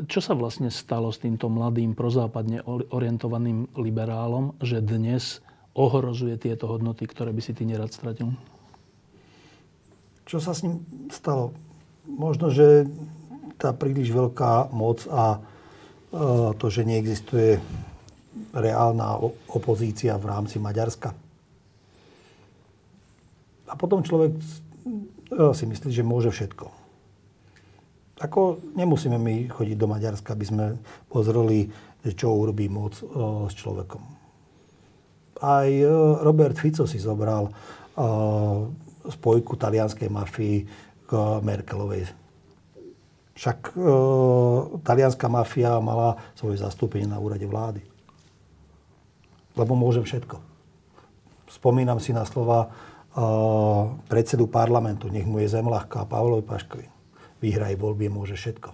Čo sa vlastne stalo s týmto mladým prozápadne orientovaným liberálom, že dnes ohrozuje tieto hodnoty, ktoré by si ty nerad stratil? Čo sa s ním stalo? Možno, že tá príliš veľká moc a e, to, že neexistuje reálna opozícia v rámci Maďarska. A potom človek e, si myslí, že môže všetko. Ako nemusíme my chodiť do Maďarska, aby sme pozreli, čo urobí moc o, s človekom. Aj o, Robert Fico si zobral o, spojku talianskej mafii k Merkelovej. Však talianská mafia mala svoje zastúpenie na úrade vlády. Lebo môže všetko. Spomínam si na slova predsedu parlamentu, nech mu je zem ľahká, Pavlovi Paškovi vyhraj voľby, môže všetko.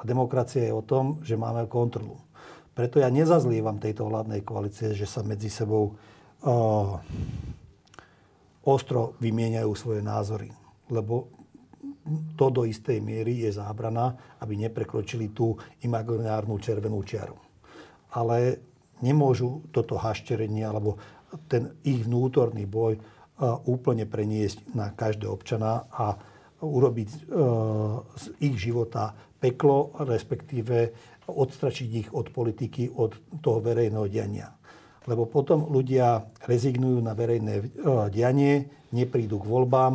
A demokracia je o tom, že máme kontrolu. Preto ja nezazlievam tejto vládnej koalície, že sa medzi sebou uh, ostro vymieňajú svoje názory. Lebo to do istej miery je zábrana, aby neprekročili tú imaginárnu červenú čiaru. Ale nemôžu toto hašterenie alebo ten ich vnútorný boj uh, úplne preniesť na každého občana a urobiť e, z ich života peklo, respektíve odstračiť ich od politiky, od toho verejného diania. Lebo potom ľudia rezignujú na verejné e, dianie, neprídu k voľbám,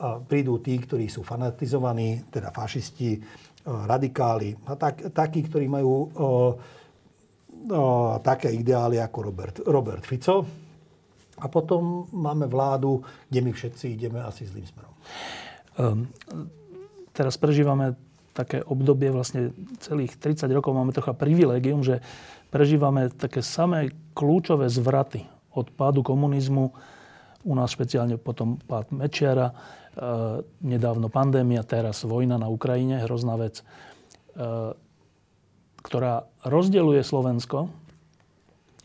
prídu tí, ktorí sú fanatizovaní, teda fašisti, e, radikáli, a tak, takí, ktorí majú o, také ideály ako Robert, Robert Fico. A potom máme vládu, kde my všetci ideme asi zlým smerom. Ehm, teraz prežívame také obdobie, vlastne celých 30 rokov máme trocha privilegium, že prežívame také samé kľúčové zvraty od pádu komunizmu, u nás špeciálne potom pád Mečiara, e, nedávno pandémia, teraz vojna na Ukrajine, hrozná vec, e, ktorá rozdeluje Slovensko.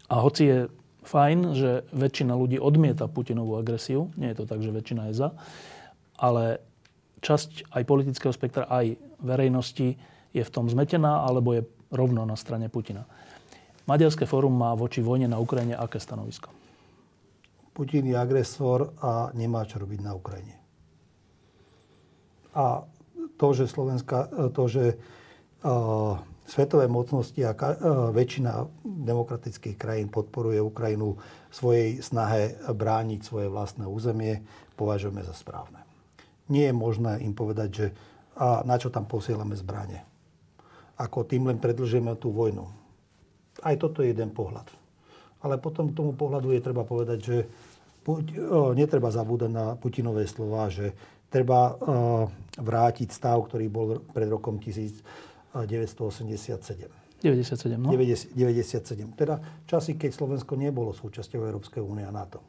A hoci je fajn, že väčšina ľudí odmieta Putinovú agresiu, nie je to tak, že väčšina je za, ale časť aj politického spektra, aj verejnosti je v tom zmetená alebo je rovno na strane Putina. Maďarské fórum má voči vojne na Ukrajine aké stanovisko? Putin je agresor a nemá čo robiť na Ukrajine. A to, že Slovenska, to, že uh, svetové mocnosti a ka, uh, väčšina demokratických krajín podporuje Ukrajinu v svojej snahe brániť svoje vlastné územie, považujeme za správne nie je možné im povedať, že a na čo tam posielame zbranie. Ako tým len predlžujeme tú vojnu. Aj toto je jeden pohľad. Ale potom k tomu pohľadu je treba povedať, že netreba zabúdať na Putinové slova, že treba vrátiť stav, ktorý bol pred rokom 1987. 97, no? 90, 97. Teda časy, keď Slovensko nebolo súčasťou Európskej únie a NATO.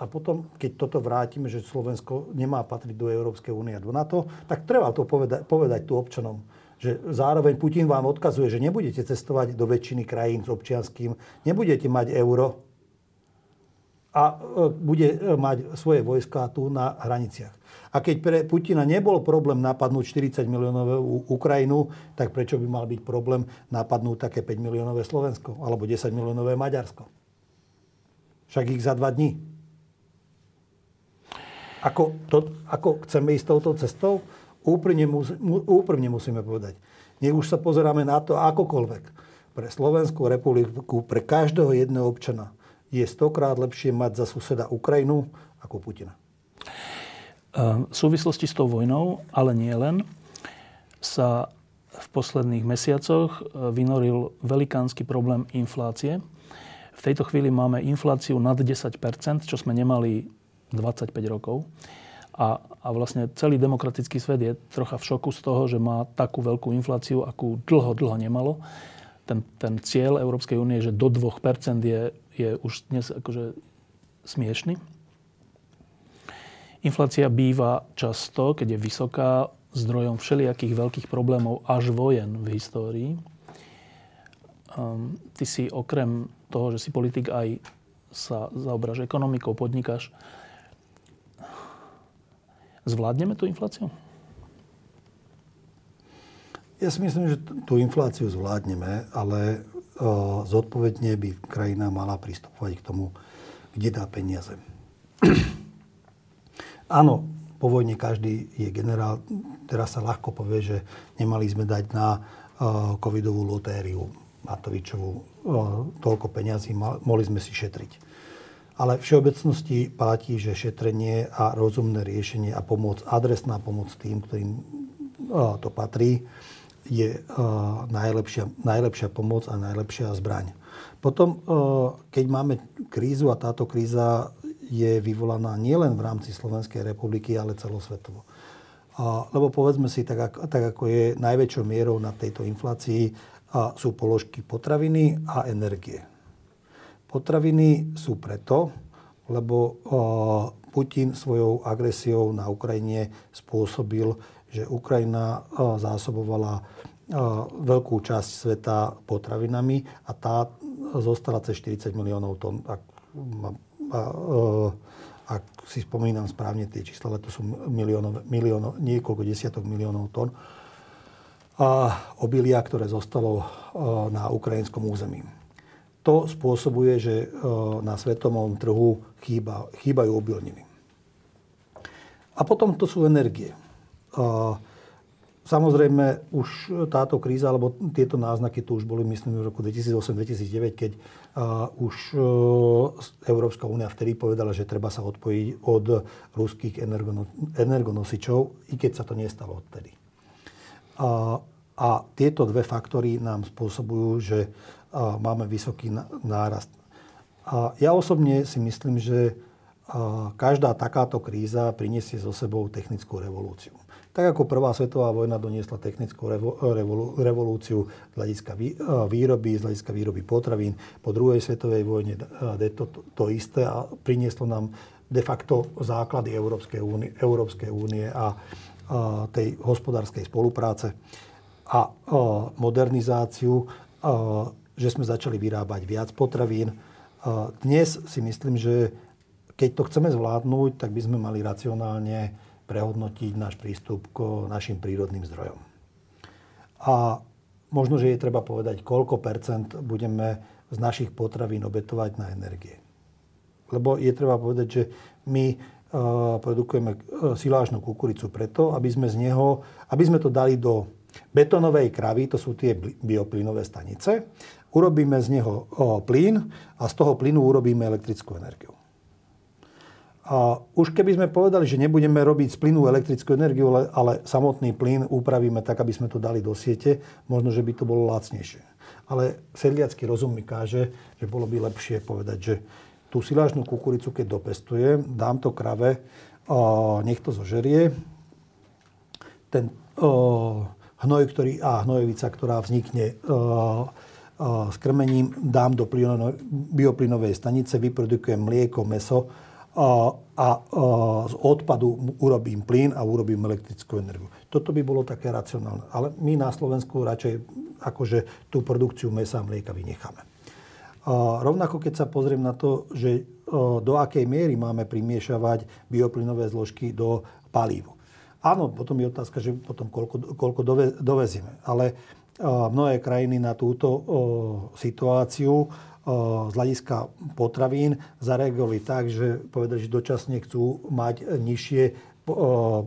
A potom, keď toto vrátime, že Slovensko nemá patriť do Európskej únie a do NATO, tak treba to povedať, povedať tu občanom. Že zároveň Putin vám odkazuje, že nebudete cestovať do väčšiny krajín s občianským, nebudete mať euro a e, bude e, mať svoje vojska tu na hraniciach. A keď pre Putina nebol problém napadnúť 40 miliónovú Ukrajinu, tak prečo by mal byť problém napadnúť také 5 miliónové Slovensko alebo 10 miliónové Maďarsko? Však ich za dva dní. Ako, to, ako chceme ísť touto cestou? Úprimne, mus, úprimne musíme povedať. Nech už sa pozeráme na to akokoľvek. Pre Slovenskú republiku, pre každého jedného občana je stokrát lepšie mať za suseda Ukrajinu ako Putina. V súvislosti s tou vojnou, ale nie len, sa v posledných mesiacoch e, vynoril velikánsky problém inflácie. V tejto chvíli máme infláciu nad 10% čo sme nemali 25 rokov. A, a vlastne celý demokratický svet je trocha v šoku z toho, že má takú veľkú infláciu, akú dlho, dlho nemalo. Ten, ten cieľ Európskej únie, že do 2 je, je už dnes akože smiešný. Inflácia býva často, keď je vysoká, zdrojom všelijakých veľkých problémov až vojen v histórii. Um, ty si okrem toho, že si politik aj sa zaobráš ekonomikou, podnikáš, zvládneme tú infláciu? Ja si myslím, že tú infláciu zvládneme, ale o, zodpovedne by krajina mala pristupovať k tomu, kde dá peniaze. Áno, po vojne každý je generál. Teraz sa ľahko povie, že nemali sme dať na uh, covidovú lotériu Matovičovú uh, toľko peňazí, mohli sme si šetriť. Ale v všeobecnosti platí, že šetrenie a rozumné riešenie a pomoc, adresná pomoc tým, ktorým to patrí, je najlepšia, najlepšia pomoc a najlepšia zbraň. Potom, keď máme krízu a táto kríza je vyvolaná nielen v rámci Slovenskej republiky, ale celosvetovo. Lebo povedzme si, tak, tak ako je najväčšou mierou na tejto inflácii, sú položky potraviny a energie. Potraviny sú preto, lebo a, Putin svojou agresiou na Ukrajine spôsobil, že Ukrajina a, zásobovala a, veľkú časť sveta potravinami a tá zostala cez 40 miliónov tón, ak ak si spomínam správne tie čísla, ale to sú miliónov, miliónov, niekoľko desiatok miliónov tón a obilia, ktoré zostalo na ukrajinskom území. To spôsobuje, že e, na svetovom trhu chýba, chýbajú obilniny. A potom to sú energie. Samozrejme, už táto kríza, alebo tieto náznaky tu už boli, myslím, v roku 2008-2009, keď uh, už Európska únia vtedy povedala, že treba sa odpojiť od ruských energono, energonosičov, i keď sa to nestalo odtedy. Uh, a tieto dve faktory nám spôsobujú, že máme vysoký nárast. A ja osobne si myslím, že každá takáto kríza priniesie so sebou technickú revolúciu. Tak ako prvá svetová vojna doniesla technickú revolúciu z hľadiska výroby, z hľadiska výroby potravín, po druhej svetovej vojne to, to, to isté a prinieslo nám de facto základy Európskej únie, Európskej únie a, a tej hospodárskej spolupráce a, a modernizáciu, a, že sme začali vyrábať viac potravín. Dnes si myslím, že keď to chceme zvládnuť, tak by sme mali racionálne prehodnotiť náš prístup k našim prírodným zdrojom. A možno, že je treba povedať, koľko percent budeme z našich potravín obetovať na energie. Lebo je treba povedať, že my e, produkujeme e, silážnú kukuricu preto, aby sme z neho, aby sme to dali do betonovej kravy, to sú tie bioplynové stanice, urobíme z neho plyn a z toho plynu urobíme elektrickú energiu. A už keby sme povedali, že nebudeme robiť z plynu elektrickú energiu, ale, ale samotný plyn upravíme tak, aby sme to dali do siete, možno, že by to bolo lacnejšie. Ale sedliacký rozum mi káže, že bolo by lepšie povedať, že tú silážnú kukuricu, keď dopestujem, dám to krave, nech to zožerie. Ten hnoj ktorý, a hnojevica, ktorá vznikne s krmením, dám do bioplynovej stanice, vyprodukujem mlieko, meso a, z odpadu urobím plyn a urobím elektrickú energiu. Toto by bolo také racionálne. Ale my na Slovensku radšej akože tú produkciu mesa a mlieka vynecháme. Rovnako keď sa pozriem na to, že do akej miery máme primiešavať bioplynové zložky do palív. Áno, potom je otázka, že potom koľko, koľko dove, dovezieme. Ale mnohé krajiny na túto situáciu z hľadiska potravín zareagovali tak, že povedali, že dočasne chcú mať nižšie,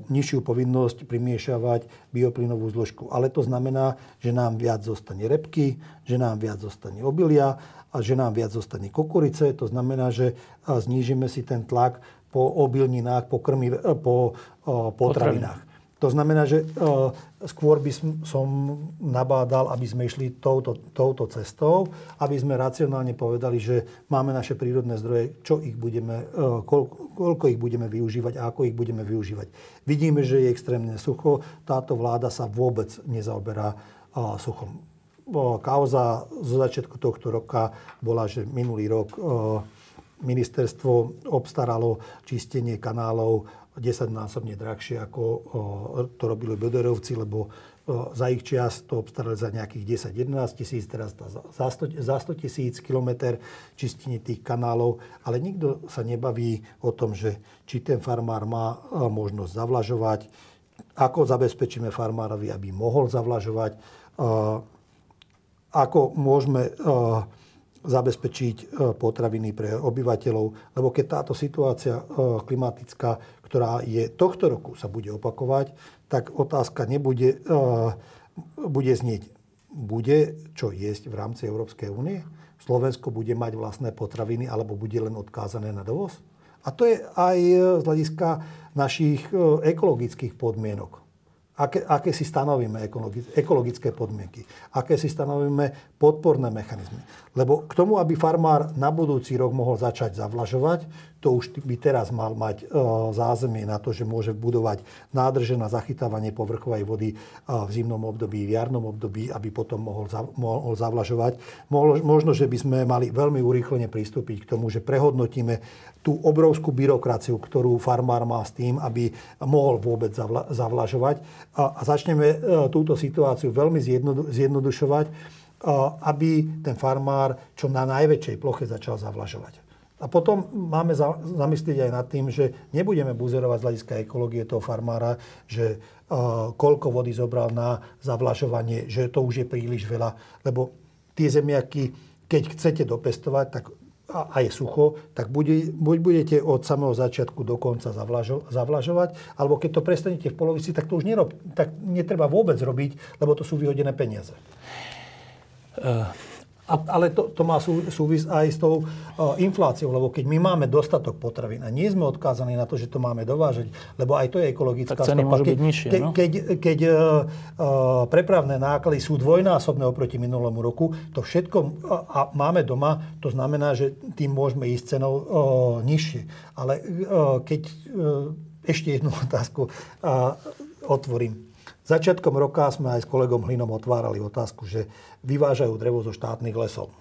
nižšiu povinnosť primiešavať bioplynovú zložku. Ale to znamená, že nám viac zostane repky, že nám viac zostane obilia a že nám viac zostane kukurice. To znamená, že znížime si ten tlak po obilninách, po, krmi, po potravinách. To znamená, že skôr by som nabádal, aby sme išli touto, touto cestou, aby sme racionálne povedali, že máme naše prírodné zdroje, čo ich budeme, koľko, koľko ich budeme využívať a ako ich budeme využívať. Vidíme, že je extrémne sucho. Táto vláda sa vôbec nezaoberá suchom. Kauza zo začiatku tohto roka bola, že minulý rok ministerstvo obstaralo čistenie kanálov 10-násobne drahšie, ako to robili Bederovci, lebo za ich čias to obstarali za nejakých 10-11 tisíc, teraz za 100, za 100 tisíc kilometr čistenie tých kanálov. Ale nikto sa nebaví o tom, že či ten farmár má možnosť zavlažovať, ako zabezpečíme farmárovi, aby mohol zavlažovať, ako môžeme zabezpečiť potraviny pre obyvateľov. Lebo keď táto situácia klimatická ktorá je tohto roku, sa bude opakovať, tak otázka nebude, uh, bude znieť, bude čo jesť v rámci Európskej únie? Slovensko bude mať vlastné potraviny alebo bude len odkázané na dovoz? A to je aj z hľadiska našich ekologických podmienok aké, aké si stanovíme ekologické podmienky, aké si stanovíme podporné mechanizmy. Lebo k tomu, aby farmár na budúci rok mohol začať zavlažovať, to už by teraz mal mať e, zázemie na to, že môže budovať nádrže na zachytávanie povrchovej vody e, v zimnom období, v jarnom období, aby potom mohol, mohol zavlažovať. Možno, že by sme mali veľmi urýchlene pristúpiť k tomu, že prehodnotíme tú obrovskú byrokraciu, ktorú farmár má s tým, aby mohol vôbec zavla, zavlažovať. A, začneme e, túto situáciu veľmi zjednodu, zjednodušovať, aby ten farmár čo na najväčšej ploche začal zavlažovať. A potom máme za, zamyslieť aj nad tým, že nebudeme buzerovať z hľadiska ekológie toho farmára, že uh, koľko vody zobral na zavlažovanie, že to už je príliš veľa. Lebo tie zemiaky, keď chcete dopestovať, tak a je sucho, tak bude, buď budete od samého začiatku do konca zavlažo, zavlažovať, alebo keď to prestanete v polovici, tak to už nerob, tak netreba vôbec robiť, lebo to sú vyhodené peniaze. Uh. A, ale to, to má sú, súvis aj s tou uh, infláciou, lebo keď my máme dostatok potravín a nie sme odkázaní na to, že to máme dovážať, lebo aj to je ekologická tak ceny stopa. Keď, byť nižšie, ke, no? keď, keď uh, prepravné náklady sú dvojnásobné oproti minulému roku, to všetko uh, a máme doma, to znamená, že tým môžeme ísť cenou uh, nižšie. Ale uh, keď uh, ešte jednu otázku uh, otvorím Začiatkom roka sme aj s kolegom Hlinom otvárali otázku, že vyvážajú drevo zo štátnych lesov.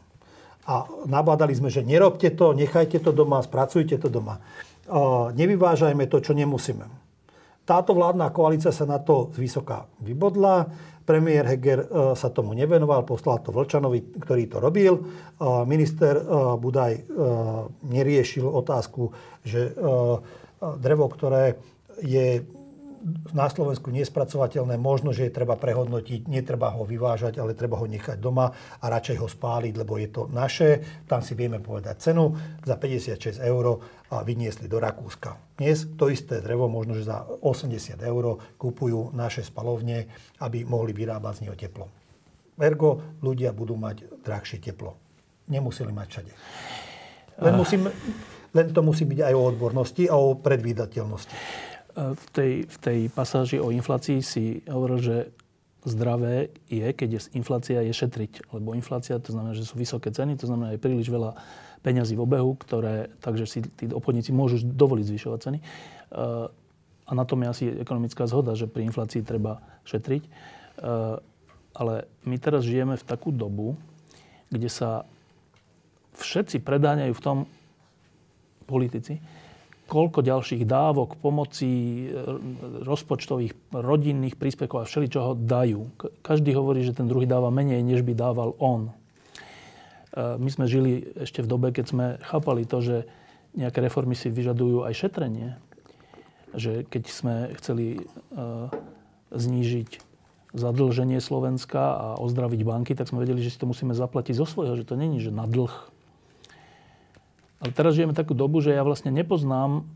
A nabádali sme, že nerobte to, nechajte to doma, spracujte to doma. Nevyvážajme to, čo nemusíme. Táto vládna koalícia sa na to zvysoka vybodla. Premiér Heger e, sa tomu nevenoval, poslal to Vlčanovi, ktorý to robil. Minister e, Budaj e, neriešil otázku, že drevo, ktoré je na Slovensku nespracovateľné, možno, že je treba prehodnotiť, netreba ho vyvážať, ale treba ho nechať doma a radšej ho spáliť, lebo je to naše. Tam si vieme povedať cenu. Za 56 eur a vyniesli do Rakúska. Dnes to isté drevo, možno, že za 80 eur kupujú naše spalovne, aby mohli vyrábať z neho teplo. Ergo ľudia budú mať drahšie teplo. Nemuseli mať všade. Len, musím, len to musí byť aj o odbornosti a o predvídateľnosti v tej, v tej pasáži o inflácii si hovoril, že zdravé je, keď je inflácia, je šetriť. Lebo inflácia to znamená, že sú vysoké ceny, to znamená, je príliš veľa peňazí v obehu, ktoré, takže si tí obchodníci môžu dovoliť zvyšovať ceny. E, a na tom je asi ekonomická zhoda, že pri inflácii treba šetriť. E, ale my teraz žijeme v takú dobu, kde sa všetci predáňajú v tom politici, koľko ďalších dávok, pomoci, e, rozpočtových, rodinných príspevkov a všeličoho dajú. Každý hovorí, že ten druhý dáva menej, než by dával on. My sme žili ešte v dobe, keď sme chápali to, že nejaké reformy si vyžadujú aj šetrenie. Že keď sme chceli e, znížiť zadlženie Slovenska a ozdraviť banky, tak sme vedeli, že si to musíme zaplatiť zo svojho, že to není, že na dlh. Ale teraz žijeme takú dobu, že ja vlastne nepoznám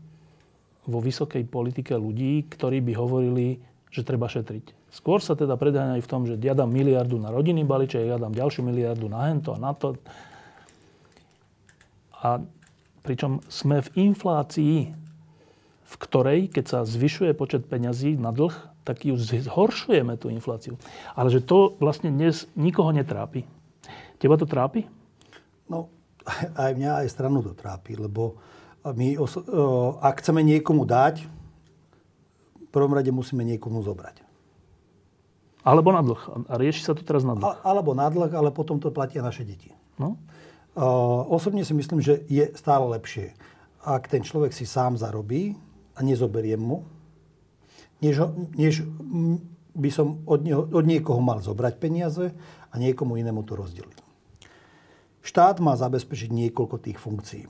vo vysokej politike ľudí, ktorí by hovorili, že treba šetriť. Skôr sa teda predáňajú v tom, že ja dám miliardu na rodinný balíček, ja dám ďalšiu miliardu na hento a na to. A pričom sme v inflácii, v ktorej, keď sa zvyšuje počet peňazí na dlh, tak ju zhoršujeme tú infláciu. Ale že to vlastne dnes nikoho netrápi. Teba to trápi? No, aj mňa, aj stranu to trápi, lebo my, ak chceme niekomu dať, v prvom rade musíme niekomu zobrať. Alebo na dlh. A rieši sa to teraz na dlh. Alebo na dlh, ale potom to platia naše deti. No? Uh, osobne si myslím, že je stále lepšie, ak ten človek si sám zarobí a nezoberiem mu, než, než by som od, neho, od niekoho mal zobrať peniaze a niekomu inému to rozdeliť. Štát má zabezpečiť niekoľko tých funkcií.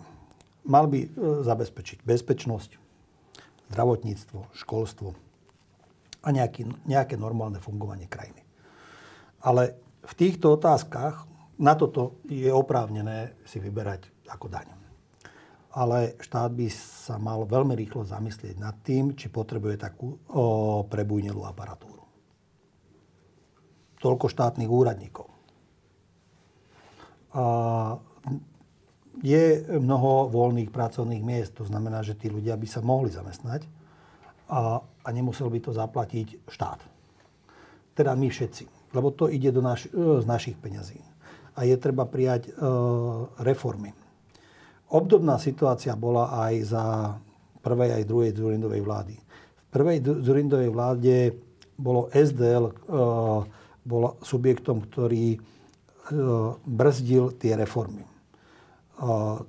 Mal by e, zabezpečiť bezpečnosť, zdravotníctvo, školstvo, a nejaký, nejaké normálne fungovanie krajiny. Ale v týchto otázkach na toto je oprávnené si vyberať ako daň. Ale štát by sa mal veľmi rýchlo zamyslieť nad tým, či potrebuje takú o, prebujnelú aparatúru. Toľko štátnych úradníkov. Je mnoho voľných pracovných miest, to znamená, že tí ľudia by sa mohli zamestnať a, a nemusel by to zaplatiť štát. Teda my všetci. Lebo to ide do naš, e, z našich peňazí. A je treba prijať e, reformy. Obdobná situácia bola aj za prvej aj druhej Zurindovej vlády. V prvej Zurindovej vláde bolo SDL e, bol subjektom, ktorý brzdil tie reformy. E,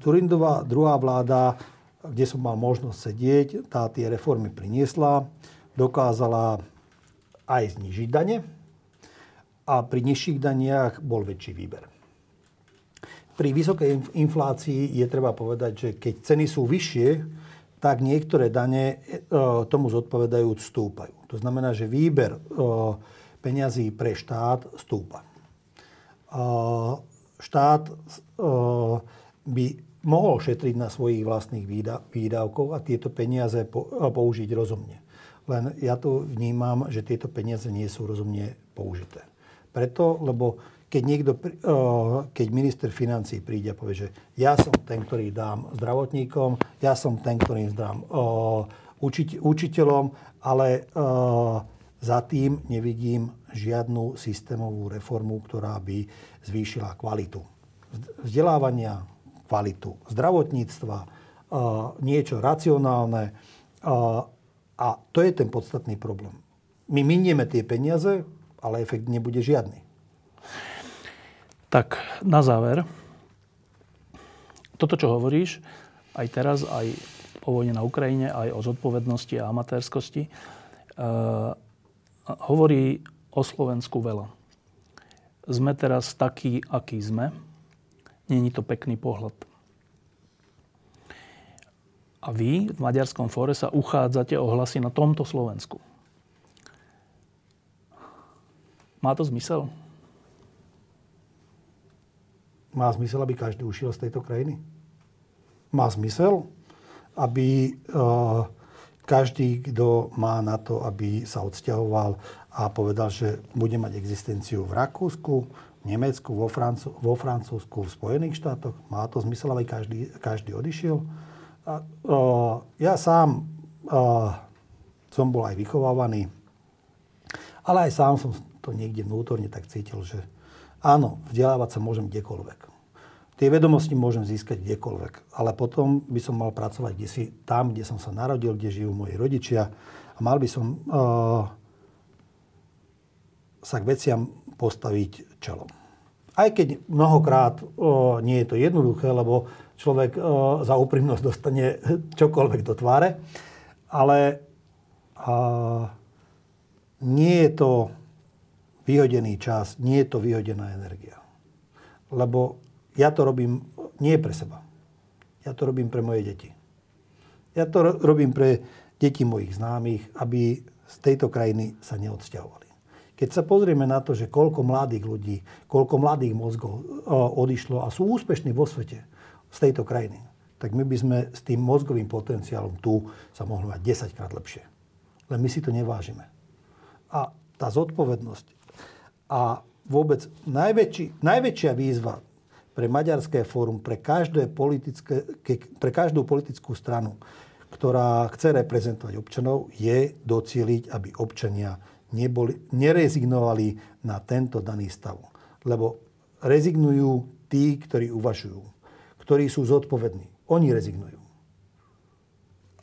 Zurindová druhá vláda kde som mal možnosť sedieť, tá tie reformy priniesla, dokázala aj znižiť dane a pri nižších daniach bol väčší výber. Pri vysokej inflácii je treba povedať, že keď ceny sú vyššie, tak niektoré dane e, tomu zodpovedajúc stúpajú. To znamená, že výber peňazí pre štát stúpa. Štát by mohol šetriť na svojich vlastných výdavkov a tieto peniaze použiť rozumne. Len ja to vnímam, že tieto peniaze nie sú rozumne použité. Preto, lebo keď, niekto, keď minister financí príde a povie, že ja som ten, ktorý dám zdravotníkom, ja som ten, ktorý dám učiteľom, ale za tým nevidím žiadnu systémovú reformu, ktorá by zvýšila kvalitu vzdelávania, kvalitu zdravotníctva, niečo racionálne. A to je ten podstatný problém. My minieme tie peniaze, ale efekt nebude žiadny. Tak na záver, toto, čo hovoríš, aj teraz, aj o vojne na Ukrajine, aj o zodpovednosti a amatérskosti, uh, hovorí o Slovensku veľa. Sme teraz takí, akí sme Není to pekný pohľad. A vy v Maďarskom fóre sa uchádzate o hlasy na tomto Slovensku. Má to zmysel? Má zmysel, aby každý ušiel z tejto krajiny? Má zmysel, aby uh, každý, kto má na to, aby sa odsťahoval a povedal, že bude mať existenciu v Rakúsku, Nemecku, vo, Francú, vo Francúzsku, v Spojených štátoch. Má to zmysel, aby každý, každý odišiel. A, o, ja sám o, som bol aj vychovávaný, ale aj sám som to niekde vnútorne tak cítil, že áno, vzdelávať sa môžem kdekoľvek. Tie vedomosti môžem získať kdekoľvek, ale potom by som mal pracovať kde si, tam, kde som sa narodil, kde žijú moji rodičia a mal by som uh, sa k veciam postaviť čelom. Aj keď mnohokrát uh, nie je to jednoduché, lebo človek uh, za úprimnosť dostane čokoľvek do tváre, ale uh, nie je to vyhodený čas, nie je to vyhodená energia. Lebo ja to robím nie pre seba. Ja to robím pre moje deti. Ja to robím pre deti mojich známych, aby z tejto krajiny sa neodsťahovali. Keď sa pozrieme na to, že koľko mladých ľudí, koľko mladých mozgov odišlo a sú úspešní vo svete z tejto krajiny, tak my by sme s tým mozgovým potenciálom tu sa mohli mať 10 krát lepšie. Len my si to nevážime. A tá zodpovednosť a vôbec najväčší, najväčšia výzva pre Maďarské fórum, pre, každé politické, pre každú politickú stranu, ktorá chce reprezentovať občanov, je docieliť, aby občania neboli, nerezignovali na tento daný stav. Lebo rezignujú tí, ktorí uvažujú, ktorí sú zodpovední. Oni rezignujú.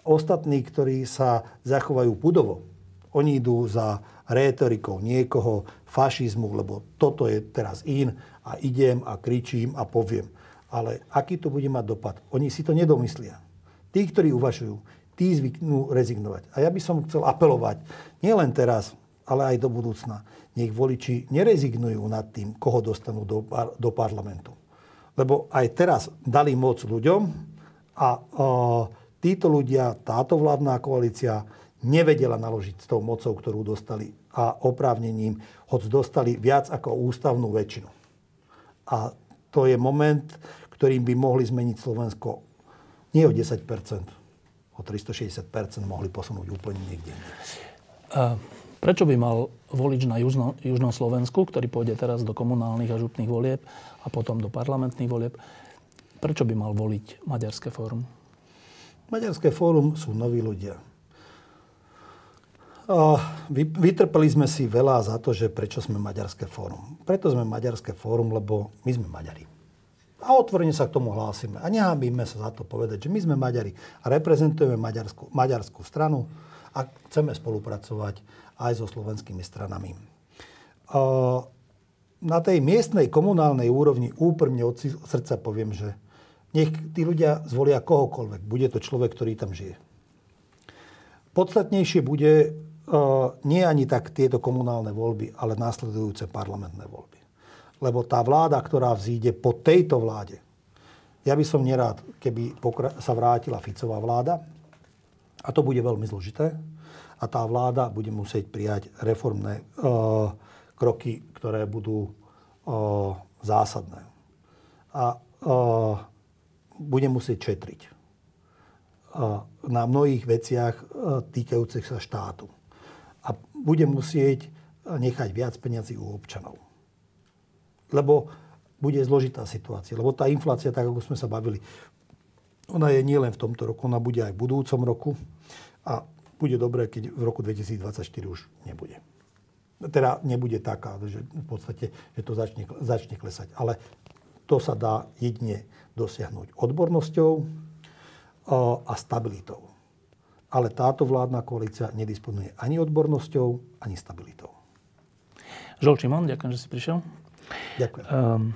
Ostatní, ktorí sa zachovajú pudovo, oni idú za rétorikou niekoho, fašizmu, lebo toto je teraz in a idem a kričím a poviem. Ale aký to bude mať dopad? Oni si to nedomyslia. Tí, ktorí uvažujú, tí zvyknú rezignovať. A ja by som chcel apelovať, nielen teraz, ale aj do budúcna. Nech voliči nerezignujú nad tým, koho dostanú do, do parlamentu. Lebo aj teraz dali moc ľuďom a e, títo ľudia, táto vládna koalícia nevedela naložiť s tou mocou, ktorú dostali a oprávnením, hoď dostali viac ako ústavnú väčšinu. A to je moment, ktorým by mohli zmeniť Slovensko nie o 10% o 360% mohli posunúť úplne niekde. A prečo by mal volič na južno, južnom Slovensku, ktorý pôjde teraz do komunálnych a župných volieb a potom do parlamentných volieb, prečo by mal voliť Maďarské fórum? Maďarské fórum sú noví ľudia Vytrpeli sme si veľa za to, že prečo sme Maďarské fórum. Preto sme Maďarské fórum, lebo my sme Maďari. A otvorene sa k tomu hlásime. A nehábime sa za to povedať, že my sme Maďari a reprezentujeme maďarskú, maďarskú stranu a chceme spolupracovať aj so slovenskými stranami. Na tej miestnej komunálnej úrovni úprimne od srdca poviem, že nech tí ľudia zvolia kohokoľvek. Bude to človek, ktorý tam žije. Podstatnejšie bude nie ani tak tieto komunálne voľby, ale následujúce parlamentné voľby. Lebo tá vláda, ktorá vzíde po tejto vláde, ja by som nerád, keby sa vrátila Ficová vláda, a to bude veľmi zložité, a tá vláda bude musieť prijať reformné uh, kroky, ktoré budú uh, zásadné. A uh, bude musieť četriť uh, na mnohých veciach týkajúcich sa štátu a bude musieť nechať viac peniazy u občanov. Lebo bude zložitá situácia. Lebo tá inflácia, tak ako sme sa bavili, ona je nielen v tomto roku, ona bude aj v budúcom roku. A bude dobré, keď v roku 2024 už nebude. Teda nebude taká, že v podstate, že to začne, začne klesať. Ale to sa dá jedine dosiahnuť odbornosťou a stabilitou ale táto vládna koalícia nedisponuje ani odbornosťou, ani stabilitou. Žol Čimon, ďakujem, že si prišiel. Ďakujem. Um,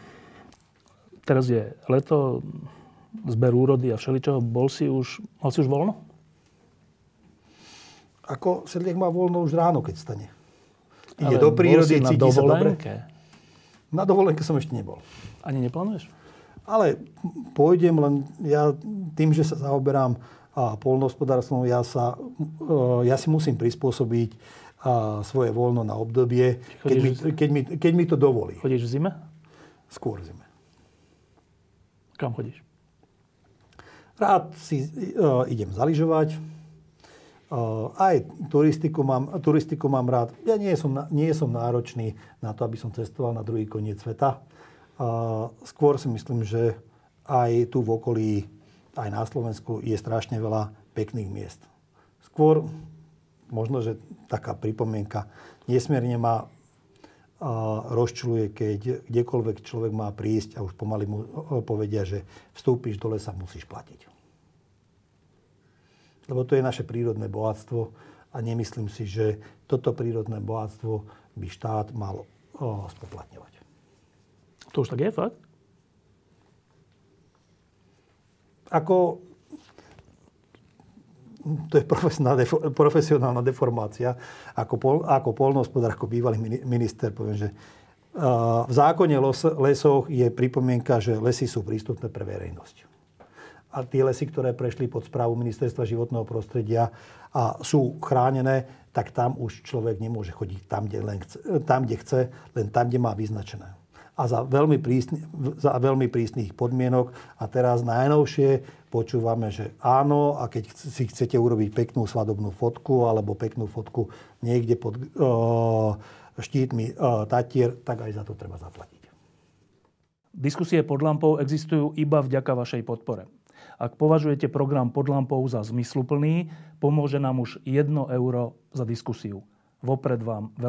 teraz je leto, zber úrody a všeličoho. Bol si už, mal si už voľno? Ako sedliek má voľno už ráno, keď stane. Ide Ale do prírody, cíti sa dobre. Na dovolenke som ešte nebol. Ani neplánuješ? Ale pôjdem, len ja tým, že sa zaoberám a polnohospodárstvom, ja, sa, e, ja si musím prispôsobiť svoje voľno na obdobie, keď mi, keď, mi, keď mi to dovolí. Chodíš v zime? Skôr v zime. Kam chodíš? Rád si uh, idem zaližovať. Uh, aj turistiku mám, turistiku mám rád. Ja nie som, nie som náročný na to, aby som cestoval na druhý koniec sveta. Uh, skôr si myslím, že aj tu v okolí aj na Slovensku je strašne veľa pekných miest. Skôr možno, že taká pripomienka, nesmierne ma rozčuluje, keď kdekoľvek človek má prísť a už pomaly mu povedia, že vstúpiš do lesa, musíš platiť. Lebo to je naše prírodné bohatstvo a nemyslím si, že toto prírodné bohatstvo by štát mal spoplatňovať. To už tak je, fakt? Ako to je profesionálna, deformácia. Ako, pol, ako polnohospodár, ako bývalý minister, poviem, že v zákone lesov je pripomienka, že lesy sú prístupné pre verejnosť. A tie lesy, ktoré prešli pod správu Ministerstva životného prostredia a sú chránené, tak tam už človek nemôže chodiť tam, kde, len chce, tam, kde chce, len tam, kde má vyznačené a za veľmi, prísny, za veľmi prísnych podmienok. A teraz najnovšie počúvame, že áno, a keď si chcete urobiť peknú svadobnú fotku alebo peknú fotku niekde pod uh, štítmi uh, Tatier, tak aj za to treba zaplatiť. Diskusie pod lampou existujú iba vďaka vašej podpore. Ak považujete program pod lampou za zmysluplný, pomôže nám už 1 euro za diskusiu. Vopred vám veľmi